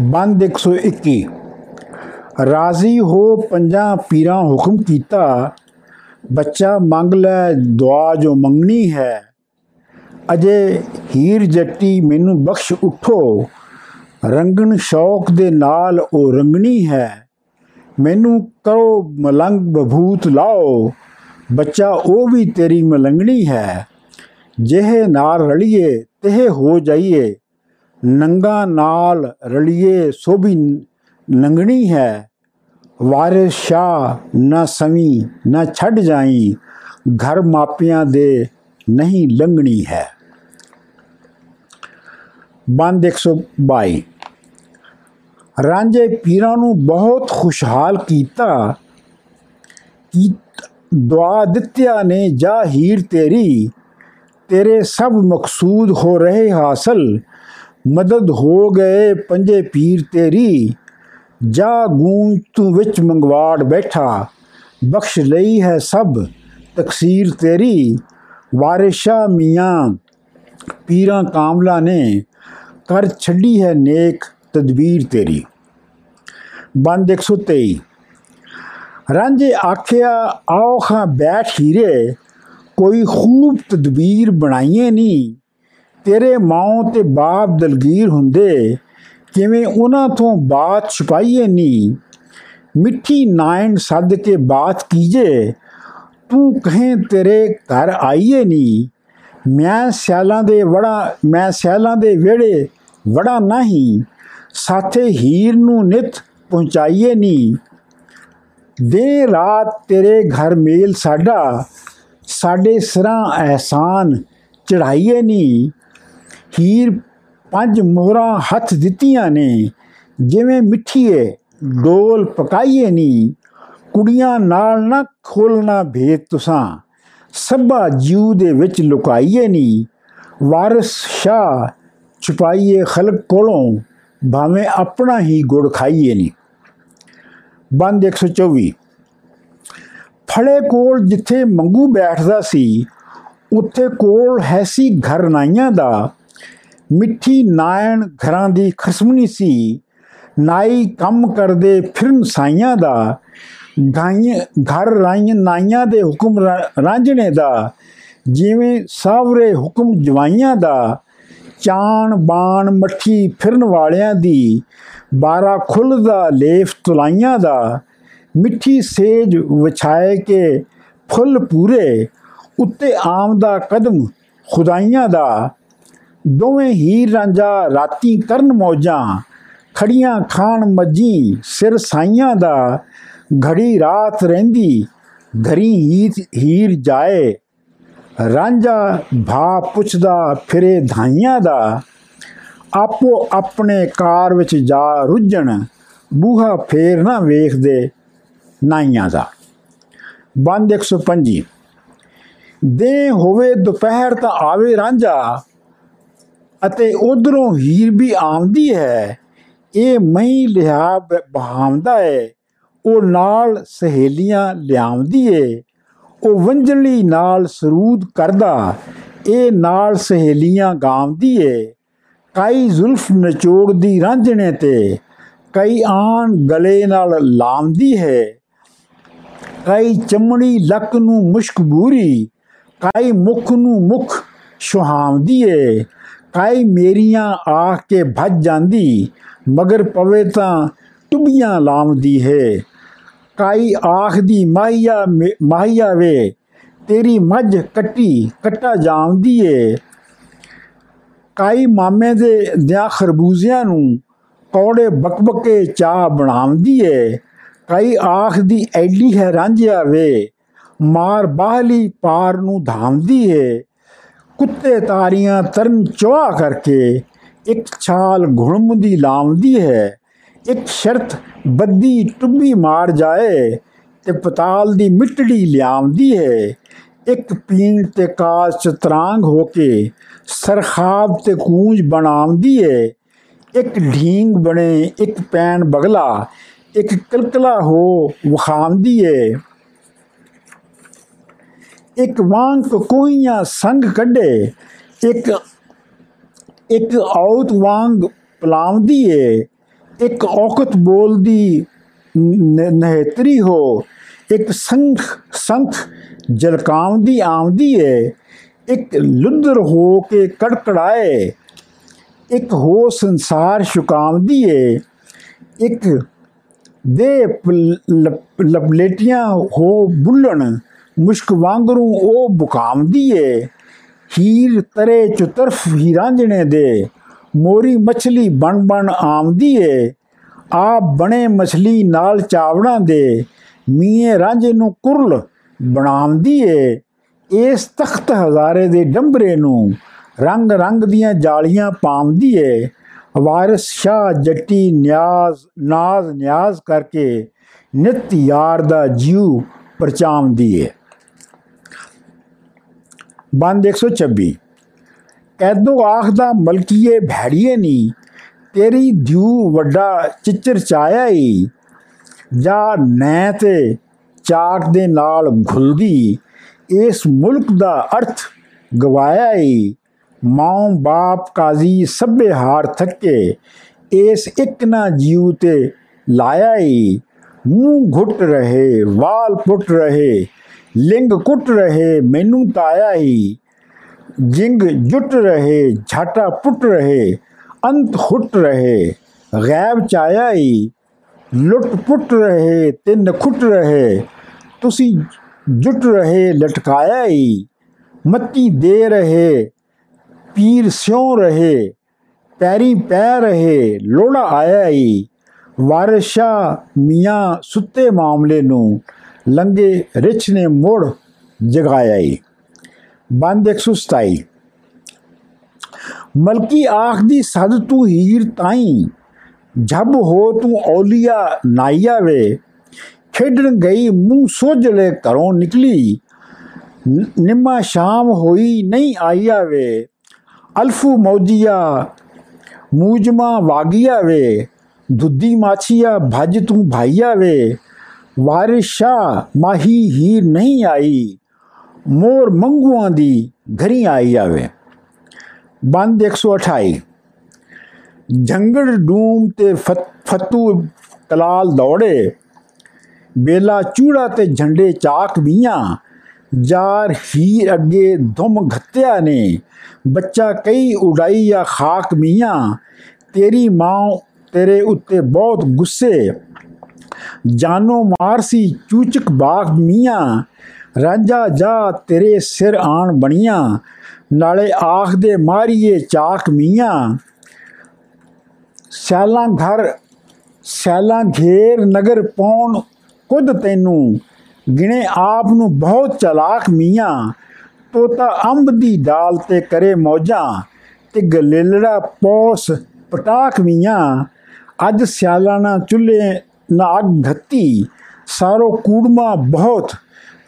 ਬੰਦ 121 ਰਾਜ਼ੀ ਹੋ ਪੰਜਾਂ ਪੀਰਾਂ ਹੁਕਮ ਕੀਤਾ, ਬੱਚਾ ਮੰਗ ਲੈ, ਦੁਆ ਜੋ ਮੰਗਣੀ ਹੈ। ਅਜੇ ਹੀਰ ਜੱਟੀ ਮੈਨੂੰ ਬਖਸ਼ ਉਠੋ, ਰੰਗਣ ਸ਼ੌਕ ਦੇ ਨਾਲ ਉਹ ਰੰਗਣੀ ਹੈ। ਮੈਨੂੰ ਕਰੋ ਮਲੰਗ ਬਭੂਤ ਲਾਓ, ਬੱਚਾ ਉਹ ਵੀ ਤੇਰੀ ਮਲੰਗਣੀ ਹੈ। ਜਿਹੇ ਨਾਲ ਰਲੀਏ, ਤਹਿ ਹੋ ਜਾਈਏ। ਨੰਗਾ ਨਾਲ ਰਲੀਏ ਸੋਭੀ ਵੀ ਨੰਗਣੀ ਹੈ। ਵਾਰਿਸ ਸ਼ਾਹ ਨਾ ਸਮੀ ਨਾ ਛੱਡ ਜਾਈ, ਘਰ ਮਾਪਿਆਂ ਦੇ ਨਹੀਂ ਲੰਗਣੀ ਹੈ। ਬੰਦ 122 ਰਾਂਝੇ ਪੀਰਾਂ ਨੂੰ ਬਹੁਤ ਖੁਸ਼ਹਾਲ ਕੀਤਾ ਕੀ ਦੁਆ ਦਿੱਤਿਆ ਨੇ, ਜਾ ਹੀਰ ਤੇਰੀ, ਤੇਰੇ ਸਭ ਮਕਸੂਦ ਹੋ ਰਹੇ ਹਾਸਲ ਮਦਦ ਹੋ ਗਏ ਪੰਜੇ ਪੀਰ ਤੇਰੀ। ਜਾ ਗੂੰਜ ਤੂੰ ਵਿੱਚ ਮੰਗਵਾੜ ਬੈਠਾ। ਬਖਸ਼ ਲਈ ਹੈ ਸਭ ਤਕਸੀਰ ਤੇਰੀ। ਵਾਰਿਸ਼ਾ ਮੀਆਂ ਪੀਰਾਂ ਕਾਮਲਾ ਨੇ ਕਰ ਛੱਡੀ ਹੈ ਨੇਕ ਤਦਬੀਰ ਤੇਰੀ। ਬੰਦ 123 ਰਾਂਝੇ ਆਖਿਆ, ਆਓ ਖਾਂ ਬੈਠ ਹੀਰੇ, ਕੋਈ ਖੂਬ ਤਦਬੀਰ ਬਣਾਈਏ ਨਹੀਂ ਤੇਰੇ ਮਾਂ ਤੇ ਬਾਪ ਦਲਗੀਰ ਹੁੰਦੇ, ਕਿਵੇਂ ਉਹਨਾਂ ਤੋਂ ਬਾਤ ਛੁਪਾਈਏ ਨਹੀਂ? ਮਿੱਠੀ ਨਾਇਣ ਸੱਦ ਕੇ ਬਾਤ ਕੀਜੇ, ਤੂੰ ਕਹੇ ਤੇਰੇ ਘਰ ਆਈਏ ਨਹੀਂ? ਮੈਂ ਸਿਆਲਾਂ ਦੇ ਵੜਾ, ਮੈਂ ਸਿਆਲਾਂ ਦੇ ਵਿਹੜੇ ਵੜਾ ਨਹੀਂ, ਸਾਥੇ ਹੀਰ ਨੂੰ ਨਿਤ ਪਹੁੰਚਾਈਏ ਨਹੀਂ। ਦੇ ਰਾਤ ਤੇਰੇ ਘਰ ਮੇਲ ਸਾਡਾ, ਸਾਡੇ ਸਿਰਾਂ ਅਹਿਸਾਨ ਚੜਾਈਏ ਨਹੀਂ। ਹੀਰ ਪੰਜ ਮੋਹਰਾਂ ਹੱਥ ਦਿੱਤੀਆਂ ਨੇ, ਜਿਵੇਂ ਮਿੱਠੀਏ ਡੋਲ ਪਕਾਈਏ ਨਹੀਂ ਕੁੜੀਆਂ ਨਾਲ ਨਾ ਖੋਲਣਾ ਭੇਦ ਤੁਸਾਂ, ਸਭਾ ਜੀਉ ਦੇ ਵਿੱਚ ਲੁਕਾਈਏ ਨਹੀਂ ਵਾਰਿਸ ਸ਼ਾਹ ਛੁਪਾਈਏ ਖਲਕ ਕੋਲੋਂ, ਭਾਵੇਂ ਆਪਣਾ ਹੀ ਗੁੜ ਖਾਈਏ ਨਹੀਂ ਬੰਦ 124 ਫੜੇ ਕੋਲ ਜਿੱਥੇ ਮੰਗੂ ਬੈਠਦਾ ਸੀ, ਉੱਥੇ ਕੋਲ ਹੈ ਸੀ ਘਰ ਨਾਈਆਂ ਦਾ। ਮਿੱਠੀ ਨਾਇਣ ਘਰਾਂ ਦੀ ਖਸਮਣੀ ਸੀ। ਨਾਈ ਕੰਮ ਕਰਦੇ ਫਿਰਨ ਸਾਈਆਂ ਦਾ। ਗਾਈਆਂ, ਘਰ ਰਾਈਆਂ ਨਾਈਆਂ ਦੇ ਹੁਕਮ ਰਾਂਝਣੇ ਦਾ। ਜਿਵੇਂ ਸਾਵਰੇ ਹੁਕਮ ਜਵਾਈਆਂ ਦਾ। ਚਾਣ ਬਾਣ ਮੱਠੀ ਫਿਰਨ ਵਾਲਿਆਂ ਦੀ। ਬਾਰਾ ਖੁੱਲ ਦਾ ਲੇਫ ਤੁਲਾਈਆਂ ਦਾ। ਮਿੱਠੀ ਸੇਜ ਵਿਛਾਏ ਕੇ ਫੁੱਲ ਪੂਰੇ। ਉੱਤੇ ਆਮ ਦਾ ਕਦਮ ਖੁਦਾਈਆਂ ਦਾ। ਦੋਵੇਂ ਹੀਰ ਰਾਂਝਾ ਰਾਤੀ ਕਰਨ ਮੌਜਾਂ, ਖੜੀਆਂ ਖਾਣ ਮੱਜੀ ਸਿਰ ਸਾਈਆਂ ਦਾ, ਘੜੀ ਰਾਤ ਰਹਿੰਦੀ, ਘਰੀ ਹੀਰ ਜਾਏ। ਰਾਂਝਾ ਭਾ ਪੁੱਛਦਾ, ਫਿਰੇ ਧਾਈਆਂ ਦਾ, ਆਪੋ ਆਪਣੇ ਕਾਰ ਵਿੱਚ ਜਾ ਰੁੱਝਣ, ਬੂਹਾ ਫੇਰ ਨਾ ਵੇਖਦੇ ਨਾਈਆਂ ਦਾ। ਬੰਦ 125 ਦੇ ਹੋਵੇ ਦੁਪਹਿਰ ਤਾਂ ਆਵੇ ਰਾਂਝਾ ਅਤੇ ਉਧਰੋਂ ਹੀਰ ਵੀ ਆਉਂਦੀ ਹੈ। ਇਹ ਮਈ ਲਿਆ ਬਹਾਉਂਦਾ ਹੈ। ਉਹ ਨਾਲ ਸਹੇਲੀਆਂ ਲਿਆਉਂਦੀ ਏ। ਉਹ ਵੰਜਲੀ ਨਾਲ ਸਰੂਦ ਕਰਦਾ। ਇਹ ਨਾਲ ਸਹੇਲੀਆਂ ਗਾਉਂਦੀ ਏ। ਕਈ ਜ਼ੁਲਫ ਨਚੋੜਦੀ ਰਾਂਝਣੇ ਤੇ। ਕਈ ਆਣ ਗਲੇ ਨਾਲ ਲਾਉਂਦੀ ਹੈ। ਕਈ ਚਮੜੀ ਲੱਕ ਨੂੰ ਮੁਸ਼ਕ ਬੂਰੀ। ਕਈ ਮੁਖ ਨੂੰ ਮੁਖ ਸੁਹਾਵਦੀ ਏ। ਕਈ ਮੇਰੀਆਂ ਆਖ ਕੇ ਭੱਜ ਜਾਂਦੀ, ਮਗਰ ਪਵੇ ਤਾਂ ਟੁੱਬੀਆਂ ਲਾਉਂਦੀ ਹੈ। ਕਾਈ ਆਖ ਦੀ ਮਾਹੀਆ ਮਾਹੀਆ ਵੇ, ਤੇਰੀ ਮੱਝ ਕੱਟੀ ਕੱਟਾ ਜਾਉਂਦੀ ਏ। ਕਾਈ ਮਾਮੇ ਦੇ ਦਿਆਂ ਖਰਬੂਜ਼ਿਆਂ ਨੂੰ ਕੌੜੇ ਬਕਬਕੇ ਚਾਹ ਬਣਾਉਂਦੀ ਏ। ਕਈ ਆਖ ਦੀ ਐਡੀ ਹੈ ਰਾਂਝਿਆ ਵੇ, ਮਾਰ ਬਾਹਲੀ ਪਾਰ ਨੂੰ ਧਾਮਦੀ ਏ। ਕੁੱਤੇ ਤਾਰੀਆਂ ਤਰਨ ਚਵਾ ਕਰਕੇ ਇੱਕ ਛਾਲ ਘੁਣਮ ਦੀ ਲਾਉਂਦੀ ਹੈ, ਇੱਕ ਸ਼ਰਤ ਬੱਦੀ ਟੁੱਬੀ ਮਾਰ ਜਾਏ ਤੇ ਪਤਾਲ ਦੀ ਮਿੱਟੜੀ ਲਿਆਉਂਦੀ ਹੈ, ਇੱਕ ਪੀਣ ਤੇ ਕਾਸ ਚਤਰਾਂਗ ਹੋ ਕੇ ਸਰਖਾਬ ਤੇ ਕੂੰਜ ਬਣਾਉਂਦੀ ਹੈ, ਇੱਕ ਢੀਂਗ ਬਣੇ ਇੱਕ ਪੈਣ ਬਗਲਾ, ਇੱਕ ਕਲਕਲਾ ਹੋ ਵਖਾਉਂਦੀ ਏ ਇੱਕ ਵਾਂਗ ਕੋਈਆਂ ਸੰਗ ਕੱਢੇ, ਇੱਕ ਇੱਕ ਔਤ ਵਾਂਗ ਪਲਾਉਂਦੀ ਏ, ਇੱਕ ਔਕਤ ਬੋਲਦੀ ਨ- ਨਹਿਤਰੀ ਹੋ, ਇੱਕ ਸੰਖ ਸੰਖ ਜਲਕਾਉਂਦੀ ਆਉਂਦੀ ਏ, ਇੱਕ ਲੁੱਦਰ ਹੋ ਕੇ ਕੜਕੜਾਏ, ਇੱਕ ਹੋ ਸੰਸਾਰ ਸ਼ੁਕਾਉਂਦੀ ਏ, ਇੱਕ ਦੇ ਪ- ਲਪ- ਲਪਲੇਟੀਆਂ ਹੋ ਬੁੱਲਣ ਮੁਸ਼ਕ ਵਾਂਗਰੂ ਉਹ ਬੁਕਾਉਂਦੀ ਏ। ਹੀਰ ਤਰੇ ਚੁਤਰਫ ਹੀਰਾਂਜਣੇ ਦੇ। ਮੋਰੀ ਮਛਲੀ ਬਣ ਬਣ ਆਉਂਦੀ ਏ। ਆ ਬਣੇ ਮਛਲੀ ਨਾਲ ਚਾਵੜਾਂ ਦੇ। ਮੀਏ ਰਾਂਝੇ ਨੂੰ ਕੁਰਲ ਬਣਾਉਂਦੀ ਏ। ਇਸ ਤਖਤ ਹਜ਼ਾਰੇ ਦੇ ਡੰਬਰੇ ਨੂੰ ਰੰਗ ਰੰਗ ਦੀਆਂ ਜਾਲੀਆਂ ਪਾਉਂਦੀ ਏ। ਵਾਰਿਸ ਸ਼ਾਹ ਜੱਟੀ ਨਿਆਜ਼, ਨਾਜ਼ ਨਿਆਜ਼ ਕਰਕੇ ਨਿਤ ਯਾਰ ਦਾ ਜੀਉ ਪਰਚਾਉਂਦੀ ਏ। ਬੰਦ 126 ਕੈਦੋ ਆਖਦਾ ਮਲਕੀਏ ਭੈੜੀਏ ਨੀ, ਤੇਰੀ ਦਿਉ ਵੱਡਾ ਚਿੱਚਰ ਚਾਇਆ ਈ, ਜਾਂ ਨੈ ਤੇ ਚਾਕ ਦੇ ਨਾਲ ਘੁਲਦੀ, ਇਸ ਮੁਲਕ ਦਾ ਅਰਥ ਗਵਾਇਆ ਈ ਮਾਂ ਬਾਪ ਕਾਜ਼ੀ ਸਭੇ ਹਾਰ ਥੱਕੇ, ਇਸ ਇੱਕ ਨਾ ਜੀਉ ਤੇ ਲਾਇਆ ਈ, ਮੂੰਹ ਘੁੱਟ ਰਹੇ, ਵਾਲ ਪੁੱਟ ਰਹੇ ਲਿੰਗ ਕੁੱਟ ਰਹੇ, ਮੈਨੂੰ ਤਾਇਆ ਈ ਜਿੰਗ ਜੁਟ ਰਹੇ, ਝਾਟਾ ਪੁੱਟ ਰਹੇ, ਅੰਤ ਹੁੱਟ ਰਹੇ, ਗੈਬ ਚਾਇਆ ਈ ਲੁੱਟ ਪੁੱਟ ਰਹੇ ਤੇ ਨਖੁੱਟ ਰਹੇ, ਤੁਸੀਂ ਜੁਟ ਰਹੇ, ਲਟਕਾਇਆ ਈ ਮੱਤੀ ਦੇ ਰਹੇ, ਪੀਰ ਸਿਉ ਰਹੇ, ਪੈਰੀ ਪੈ ਰਹੇ, ਲੋੜਾ ਆਇਆ ਈ ਵਾਰਿਸ਼ਾ ਮੀਆਂ ਸੁੱਤੇ ਮਾਮਲੇ ਨੂੰ ਲੰਗੇ ਰਿਛ ਨੇ ਮੋੜ ਜਗਾਇਆ ਈ। ਬੰਦ 127 ਮਲਕੀ ਆਖਦੀ ਸਦ ਤੂੰ ਹੀਰ ਤਾਈ, ਜਬ ਹੋ ਤੂੰ ਔਲੀਆ ਨਾਈਆ ਵੇ ਖੇਡਣ ਗਈ ਮੂੰਹ ਸੋਝਲੇ ਘਰੋਂ ਨਿਕਲੀ, ਨਿੰਮਾ ਸ਼ਾਮ ਹੋਈ ਨਹੀਂ ਆਈਆ ਵੇ ਅਲਫੂ ਮੌਜੀਆ ਮੂਜਮਾ ਵਾਗੀਆ ਵੇ ਦੁੱਦੀ ਮਾਛੀਆ ਭਜ ਤੂੰ ਭਾਈਆ ਵੇ ਵਾਰਿਸ਼ਾ ਮਾਹੀ ਹੀਰ ਨਹੀਂ ਆਈ। ਮੋਰ ਮੰਗੂਆਂ ਦੀ ਘਰੀ ਆਈ ਆਵੇ ਬੰਦ 128 ਜੰਗੜ ਡੂਮ ਤੇ ਫਤ- ਫੱਤੂ ਕਲਾਲ ਦੌੜੇ। ਬੇਲਾ ਚੂੜਾ ਤੇ ਝੰਡੇ ਚਾਕ ਵੀਆਂ ਜਾਰ ਹੀਰ ਅੱਗੇ ਧੁਮ ਘੱਤਿਆ ਨੇ। ਬੱਚਾ ਕਈ ਉਡਾਈ ਆ ਖਾਕ ਮੀਆਂ। ਤੇਰੀ ਮਾਂ ਤੇਰੇ ਉੱਤੇ ਬਹੁਤ ਗੁੱਸੇ। ਜਾਨੋ ਮਾਰਸੀ ਚੂਚਕ ਬਾਗ ਮੀਆਂ, ਰਾਂਝਾ ਜਾ ਤੇਰੇ ਸਿਰ ਆਣ ਬਣੀਆਂ, ਨਾਲੇ ਆਖਦੇ ਮਾਰੀਏ ਚਾਕ ਮੀਆਂ। ਸਿਆਲਾਂ ਘਰ ਸਿਆਲਾਂ ਘੇਰ ਨਗਰ ਪੌਣ ਕੁਦ ਤੈਨੂੰ, ਗਿਣੇ ਆਪ ਨੂੰ ਬਹੁਤ ਚਲਾਕ ਮੀਆਂ। ਤੋਤਾ ਅੰਬ ਦੀ ਡਾਲ ਤੇ ਕਰੇ ਮੌਜਾਂ ਤੇ ਗਲੇਲੜਾ ਪੋਸ ਪਟਾਕ ਮੀਆਂ। ਅੱਜ ਸਿਆਲਾਨਾ ਚੁੱਲ੍ਹੇ ਨਾ ਅੱਗ ਘੱਤੀ ਸਾਰੋ ਕੂੜਮਾ ਬਹੁਤ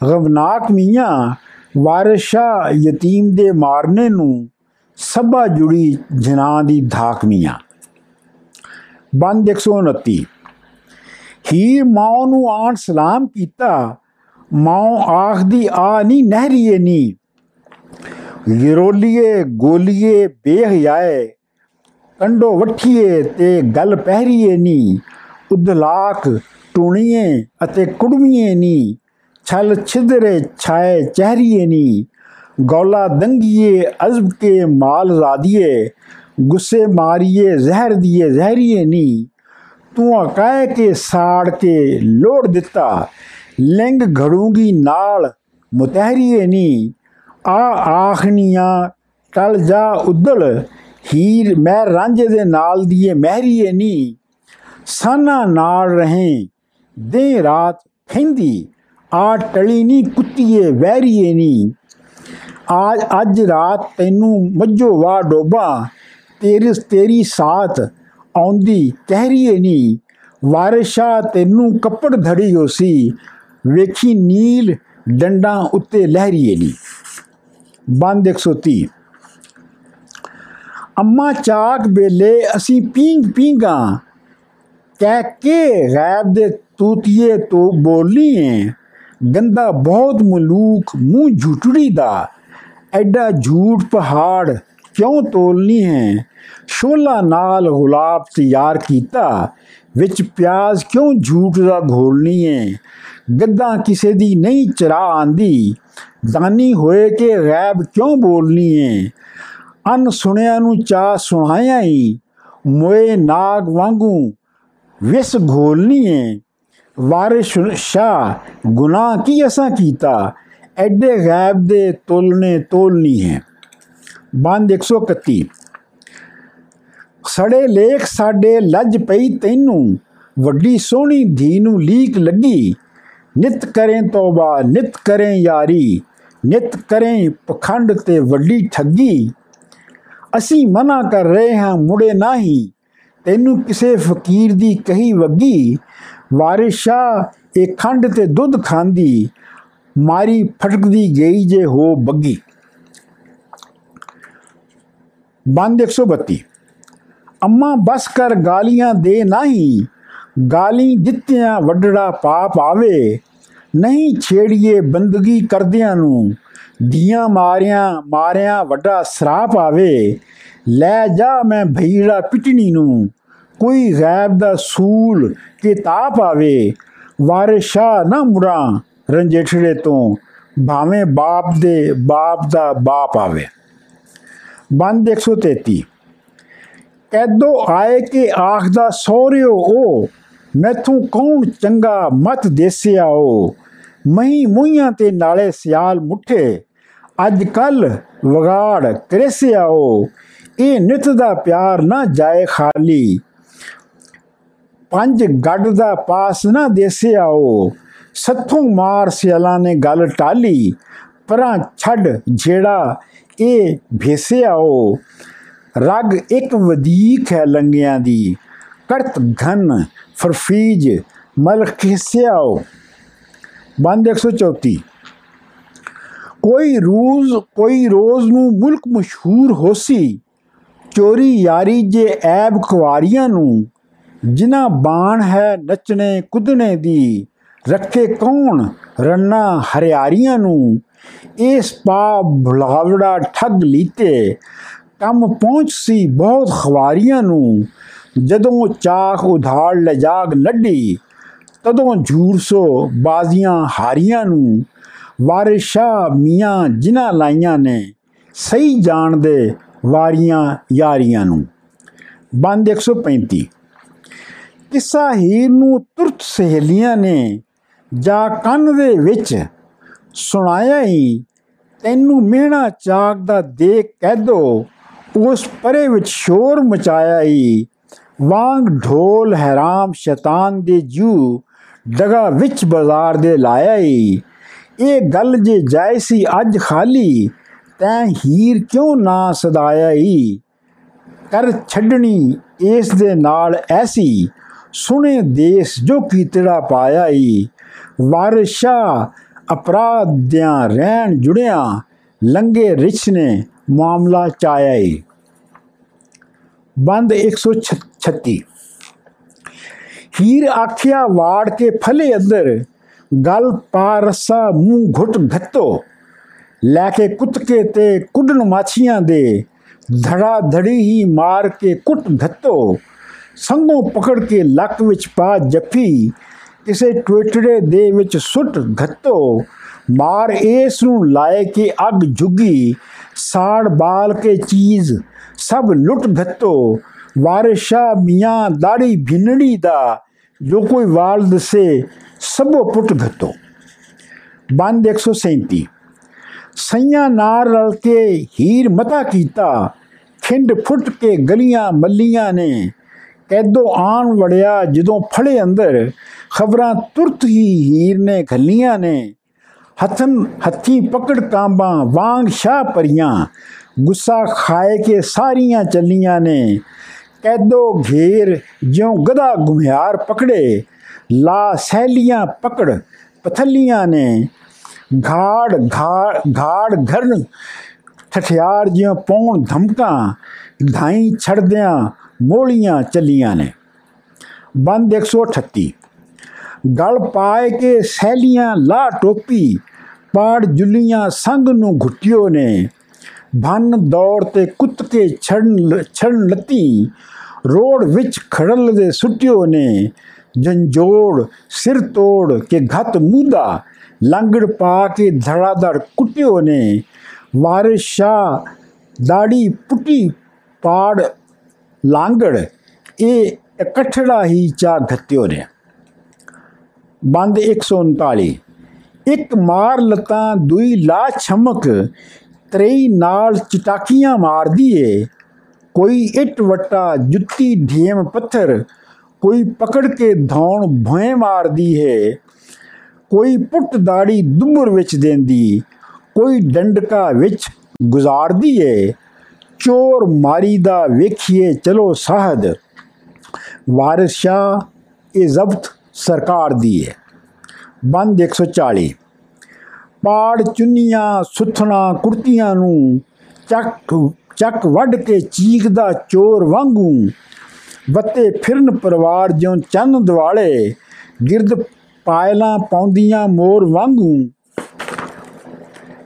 ਗਵਨਾਕ ਮੀਆਂ ਵਾਰਿਸ਼ਾ ਯਤੀਮ ਦੇ ਮਾਰਨੇ ਨੂੰ ਸਭਾ ਜੁੜੀ ਜਨਾਂ ਦੀ ਧਾਕ ਮੀਆਂ ਬੰਦ 129 ਹੀਰ ਮਾਂ ਨੂੰ ਆਣ ਸਲਾਮ ਕੀਤਾ ਮਾਂ ਆਖਦੀ ਆ ਨੀ ਨਹਿਰੀਏ ਨੀ ਗਿਰੋਲੀਏ ਗੋਲੀਏ ਬੇਹਯਾਏ ਕੰਡੋ ਵਠੀਏ ਤੇ ਗਲ ਪਹਿਰੀਏ ਨੀ ਉਦਲਾਕ ਟੂਣੀਏ ਅਤੇ ਕੁੜਮੀਏ ਨੀ, ਛਲ ਛਿਦਰੇ ਛਾਏ ਚਹਿਰੀਏ ਨੀ। ਗੌਲਾ ਦੰਗੀਏ ਅਜ਼ਬ ਕੇ ਮਾਲ ਜ਼ਾਦੀਏ ਗੁੱਸੇ ਮਾਰੀਏ, ਜ਼ਹਿਰ ਦੀਏ, ਜ਼ਹਿਰੀਏ ਨੀ। ਤੂੰ ਕਹਿ ਕੇ ਸਾੜ ਕੇ ਲੋੜ ਦਿੱਤਾ, ਲਿੰਗ ਘੜੂਗੀ ਨਾਲ ਮੁਤਹਿਰੀਏ ਨੀ। ਆ ਆਖਨੀਆਂ ਟਲ ਜਾ ਉਦਲ, ਹੀਰ ਮੈਂ ਰਾਂਝੇ ਦੇ ਨਾਲ ਦੀਏ, ਮਹਿਰੀਏ ਨੀ। ਸਾਨਾ ਨਾਲ ਰਹੇ। ਦੇ ਰਾਤ ਖੈਂਦੀ, ਆ ਟਲੀ ਨੀ, ਕੁੱਤੀਏ ਵੈਰੀਏ ਨੀ। ਆਜ, ਅੱਜ ਰਾਤ ਤੈਨੂੰ ਮੱਝੋ ਵਾ ਡੋਬਾ, ਤੇਰੀ ਤੇਰੀ ਸਾਥ ਆਉਂਦੀ ਕਹਿਰੀਏ ਨੀ। ਵਾਰਿਸ਼ਾ ਤੈਨੂੰ ਕੱਪੜ ਧੜੀ ਹੋਸੀ, ਵੇਖੀ ਨੀਲ ਡੰਡਾਂ ਉੱਤੇ ਲਹਿਰੀਏ ਨੀ। ਬੰਦ 130 ਅੰਮਾ ਚਾਕ ਬੇਲੇ ਅਸੀਂ ਪੀਂਗ ਪੀਂਗਾ ਕਹਿ ਕੇ ਗੈਬ ਦੇ ਤੂਤੀਏ ਤੋਂ ਬੋਲੀਏ, ਗੰਦਾ ਬਹੁਤ ਮਲੂਕ ਮੂੰਹ ਝੂਟੜੀ ਦਾ, ਐਡਾ ਝੂਠ ਪਹਾੜ ਕਿਉਂ ਤੋਲਨੀ ਹੈ? ਸ਼ੋਲਾ ਨਾਲ ਗੁਲਾਬ ਤਿਆਰ ਕੀਤਾ, ਵਿੱਚ ਪਿਆਜ਼ ਕਿਉਂ ਝੂਠ ਦਾ ਘੋਲਣੀ ਹੈ? ਗੱਦਾਂ ਕਿਸੇ ਦੀ ਨਹੀਂ ਚਰਾ ਆਂਦੀ, ਦਾਨੀ ਹੋਏ ਕਿ ਗੈਬ ਕਿਉਂ ਬੋਲਨੀ ਹੈ? ਅਨ ਸੁਣਿਆ ਨੂੰ ਚਾ ਸੁਣਾਇਆ ਹੀ ਮੋਏ ਨਾਗ ਵਾਂਗੂ ਵਿਸ ਘੋਲਨੀ ਹੈ ਵਾਰਿਸ਼ ਸ਼ਾਹ ਗੁਨਾਹ ਕੀ ਅਸਾਂ ਕੀਤਾ ਐਡੇ ਗੈਬ ਦੇ ਤੋਲਨੇ ਤੋਲਨੀ ਹੈ ਬੰਦ 131 ਸੜੇ ਲੇਖ ਸਾਡੇ ਲੱਜ ਪਈ ਤੈਨੂੰ ਵੱਡੀ ਸੋਹਣੀ ਧੀ ਨੂੰ ਲੀਕ ਲੱਗੀ ਨਿਤ ਕਰੇ ਤੋਬਾ ਨਿਤ ਕਰੇ ਯਾਰੀ ਨਿਤ ਕਰੇ ਪਖੰਡ ਤੇ ਵੱਡੀ ਠੱਗੀ ਅਸੀਂ ਮਨਾ ਕਰ ਰਹੇ ਹਾਂ ਮੁੜੇ ਨਹੀਂ ਤੈਨੂੰ ਕਿਸੇ ਫਕੀਰ ਦੀ ਕਹੀ ਵੱਗੀ, ਵਾਰਿਸ਼ਾ ਇਹ ਖੰਡ ਤੇ ਦੁੱਧ ਖਾਂਦੀ, ਮਾਰੀ ਫਟਕਦੀ ਗਈ ਜੇ ਹੋ ਬੱਗੀ। ਬੰਦ 132 ਅੰਮਾ ਬਸ ਕਰ ਗਾਲੀਆਂ ਦੇ ਨਹੀਂ, ਗਾਲੀ ਦਿੱਤਿਆਂ ਵੱਡੜਾ ਪਾਪ ਆਵੇ, ਨਹੀਂ ਛੇੜੀਏ ਬੰਦਗੀ ਕਰਦਿਆਂ ਨੂੰ, ਦੀਆਂ ਮਾਰਿਆਂ ਮਾਰਿਆਂ ਵੱਡਾ ਸਰਾਪ ਆਵੇ ਲੈ ਜਾ ਮੈਂ ਭਈੜਾ ਪਿਟਣੀ ਨੂੰ। ਕੋਈ ਗੈਬ ਦਾ ਸੂਲ ਕੇ ਤਾਪ ਆਵੇ, ਵਾਰਿਸ਼ਾ ਨਾ ਮੁੜਾਂ ਰੰਜੇਠੜੇ ਤੋਂ, ਭਾਵੇਂ ਬਾਪ ਦੇ ਬਾਪ ਦਾ ਬਾਪ ਆਵੇ। ਬੰਦ 133 ਕੈਦੋ ਆਏ ਕਿ ਆਖਦਾ ਸੋਰਿਓ ਉਹ ਮੈਥੋਂ ਕੌਣ ਚੰਗਾ ਮਤ ਦੇਸਿਆ ਉਹ ਮਹੀਂ ਮੂਈਆਂ ਤੇ ਨਾਲੇ ਸਿਆਲ ਮੁੱਠੇ, ਅੱਜ ਕੱਲ ਵਗਾੜ ਕਰੇਸਿਆ ਉਹ ਇਹ ਨਿਤ ਦਾ ਪਿਆਰ ਨਾ ਜਾਏ ਖਾਲੀ। ਪੰਜ ਗੱਡ ਦਾ ਪਾਸ ਨਾ ਦੇਸਿਆ ਉਹ ਸੱਥੋਂ ਮਾਰ ਸਿਆਲਾਂ ਨੇ ਗੱਲ ਟਾਲੀ। ਪਰਾਂ ਛੱਡ ਜਿਹੜਾ ਇਹ ਭੇਸਿਆ ਉਹ ਰਗ ਇੱਕ ਵਧੀਕ ਹੈ ਲੰਗਿਆਂ ਦੀ। ਕਰਤ ਘਨ ਫਰਫੀਜ ਮਲਖਿਸਿਆ ਉਹ ਬੰਦ 134 ਕੋਈ ਰੂਜ਼, ਕੋਈ ਰੋਜ਼ ਨੂੰ ਮੁਲਕ ਮਸ਼ਹੂਰ ਹੋਸੀ। ਚੋਰੀ ਯਾਰੀ ਜੇ ਐਬ ਕੁਵਾਰੀਆਂ ਨੂੰ, ਜਿਨ੍ਹਾਂ ਬਾਣ ਹੈ ਨੱਚਣੇ ਕੁੱਦਣੇ ਦੀ, ਰੱਖੇ ਕੌਣ ਰੰਨਾ ਹਰਿਆਰੀਆਂ ਨੂੰ? ਇਸ ਪਾ ਭੁਲਾਵੜਾ ਠੱਗ ਲੀਤੇ, ਕੰਮ ਪਹੁੰਚ ਸੀ ਬਹੁਤ ਖਵਾਰੀਆਂ ਨੂੰ। ਜਦੋਂ ਚਾਖ ਉਧਾੜ ਲਜਾਗ ਲੱਡੀ ਤਦੋਂ ਝੂਰ ਸੋ ਬਾਜ਼ੀਆਂ ਹਾਰੀਆਂ ਨੂੰ। ਵਾਰਿਸ਼ਾ ਮੀਆਂ ਜਿਨ੍ਹਾਂ ਲਾਈਆਂ ਨੇ, ਸਹੀ ਜਾਣਦੇ ਵਾਰੀਆਂ ਯਾਰੀਆਂ ਨੂੰ। ਬੰਦ 135 ਕਿੱਸਾ ਹੀਰ ਨੂੰ ਤੁਰਤ ਸਹੇਲੀਆਂ ਨੇ ਜਾ ਕੰਨ ਦੇ ਵਿੱਚ ਸੁਣਾਇਆ ਹੀ ਤੈਨੂੰ ਮਿਹਣਾ ਚਾਕ ਦਾ ਦੇਖ ਕਹਿ ਦੋ, ਉਸ ਪਰੇ ਵਿੱਚ ਸ਼ੋਰ ਮਚਾਇਆ ਹੀ ਵਾਂਗ ਢੋਲ ਹੈਰਾਮ ਸ਼ੈਤਾਨ ਦੇ ਜੂ ਡਗਾ ਵਿੱਚ ਬਾਜ਼ਾਰ ਦੇ ਲਾਇਆ ਹੀ। ਇਹ ਗੱਲ ਜੇ ਜਾਇ ਸੀ ਅੱਜ ਖਾਲੀ ਤੈਂ ਹੀਰ ਕਿਉਂ ਨਾ ਸਦਾਇਆ ਈ ਕਰ ਛੱਡਣੀ ਇਸ ਦੇ ਨਾਲ ਐਸੀ। ਸੁਣੇ ਦੇਸ ਜੋ ਕੀਤੜਾ ਪਾਇਆ ਈ ਵਾਰਸ਼ਾ ਅਪਰਾਧਿਆਂ ਰਹਿਣ ਜੁੜਿਆ ਲੰਗੇ ਰਿਛ ਨੇ ਮਾਮਲਾ ਚਾਇਆ ਈ ਬੰਦ 136 ਹੀਰ ਆਖਿਆ ਵਾੜ ਕੇ ਫਲੇ ਅੰਦਰ, ਗਲ ਪਾਰਸਾ ਮੂੰਹ ਘੁੱਟ ਘੱਤੋ। ਲੈ ਕੇ ਕੁੱਤਕੇ ਤੇ ਕੁੱਡਣ ਮਾਛੀਆਂ ਦੇ ਧੜਾ ਧੜੀ ਹੀ ਮਾਰ ਕੇ ਕੁੱਟ ਘੱਤੋ ਸੰਗੋਂ ਪਕੜ ਕੇ ਲੱਕ ਵਿੱਚ ਪਾ ਜੱਫੀ। ਕਿਸੇ ਟੁੱਟੜੇ ਦੇ ਵਿੱਚ ਸੁੱਟ ਘੱਤੋ ਮਾਰ ਇਸ ਨੂੰ ਲਾਏ ਕੇ ਅੱਗ ਜੁਗੀ। ਸਾੜ ਬਾਲ ਕੇ ਚੀਜ਼ ਸਭ ਲੁੱਟ ਘੱਤੋ ਵਾਰਿਸ਼ਾ ਮੀਆਂ ਦਾੜੀ ਭਿੰਨੜੀ ਦਾ। ਜੋ ਕੋਈ ਵਾਲ ਦਸੇ ਸਭੋ ਪੁੱਟ ਘੱਤੋ ਬੰਦ 137 ਸਈਆਂ ਨਾਲ ਰਲ ਕੇ ਹੀਰ ਮਤਾ ਕੀਤਾ। ਖਿੰਡ ਫੁੱਟ ਕੇ ਗਲੀਆਂ ਮੱਲੀਆਂ ਨੇ। ਕੈਦੋ ਆਣ ਵੜਿਆ ਜਦੋਂ ਫੜੇ ਅੰਦਰ। ਖਬਰਾਂ ਤੁਰਤ ਹੀ ਹੀਰ ਨੇ ਖੱਲੀਆਂ ਨੇ। ਹੱਥਨ ਹੱਥੀ ਪਕੜ ਕਾਂਬਾਂ, ਵਾਂਗ ਸ਼ਾਹ ਪਰੀਆਂ ਗੁੱਸਾ ਖਾਏ ਕੇ ਸਾਰੀਆਂ ਚੱਲੀਆਂ ਨੇ। ਕੈਦੋ ਘੇਰ ਜਿਉ ਗਦਾ ਗੁਮਿਆਰ ਪਕੜੇ। ਲਾ ਸਹਿਲੀਆਂ ਪਕੜ ਪਥਲੀਆਂ ਨੇ। ਘਾੜ ਘਾੜ ਘਾੜ ਘਰਨ, ਠਠਿਆਰ ਜਿਉ ਪੌਣ ਧਮਕਾਂ, ਧਾਈ ਛੜਦਿਆਂ ਮੋਲੀਆਂ ਚੱਲੀਆਂ ਨੇ। ਬੰਦ 138 ਗਲ ਪਾਏ ਕੇ ਸਹਿਲੀਆਂ ਲਾ ਟੋਪੀ, ਪਾੜ ਜੁਲੀਆਂ ਸੰਗ ਨੂੰ ਘੁੱਟਿਓ ਨੇ। ਭੰਨ ਦੌੜ ਤੇ ਕੁੱਤ ਕੇ ਛੜਨ ਛੜਨ ਲੱਤੀ, ਰੋੜ ਵਿੱਚ ਖੜਲ ਦੇ ਸੁੱਟਿਓ ਨੇ। ਜੰਜੋੜ, ਸਿਰ ਤੋੜ ਕੇ ਘਤ ਮੂਦਾ ਲੰਗੜ ਪਾ ਕੇ ਧੜਾਧੜ ਕੁੱਟਿਓ ਨੇ। ਵਾਰਿਸ ਸ਼ਾਹ ਦਾੜੀ ਪੁੱਟੀ ਪਾੜ ਲਾਂਗੜ, ਇਹ ਇਕੱਠੜਾ ਹੀ ਚਾ ਘੱਤਿਓ ਨੇ। ਬੰਦ 139 ਇੱਕ ਮਾਰ ਲਤਾਂ, ਦੁਈ ਲਾ ਛਮਕ ਤਰੇਈ ਨਾਲ ਚਟਾਕੀਆਂ ਮਾਰਦੀ ਏ ਕੋਈ ਇੱਟ ਵਟਾ, ਜੁੱਤੀ ਢੇਮ ਪੱਥਰ, ਕੋਈ ਪਕੜ ਕੇ ਧੌਣ ਭੋਏ ਮਾਰਦੀ ਹੈ ਕੋਈ ਪੁੱਟ ਦਾੜੀ ਦੁੱਬਰ ਵਿੱਚ ਦੇਂਦੀ, ਕੋਈ ਡੰਡਕਾ ਵਿੱਚ ਗੁਜ਼ਾਰਦੀ ਏ। ਚੋਰ ਮਾਰੀ ਦਾ ਵੇਖੀਏ, ਚਲੋ ਸਾਹਦ। ਵਾਰਿਸ ਸ਼ਾਹ ਇਹ ਜ਼ਬਤ ਸਰਕਾਰ ਦੀ ਹੈ ਬੰਦ 140 ਪਾੜ ਚੁੰਨੀਆਂ, ਸੁਥਣਾ ਕੁਰਤੀਆਂ ਨੂੰ ਚੱਕ ਚੱਕ ਵੱਢ ਕੇ ਚੀਕਦਾ ਚੋਰ ਵਾਂਗੂ ਵੱਤੇ ਫਿਰਨ ਪਰਿਵਾਰ ਜਿਉਂ ਚੰਨ ਦਿਵਾਲੇ, ਗਿਰਦ ਪਾਇਲਾਂ ਪਾਉਂਦੀਆਂ ਮੋਰ ਵਾਂਗੂ।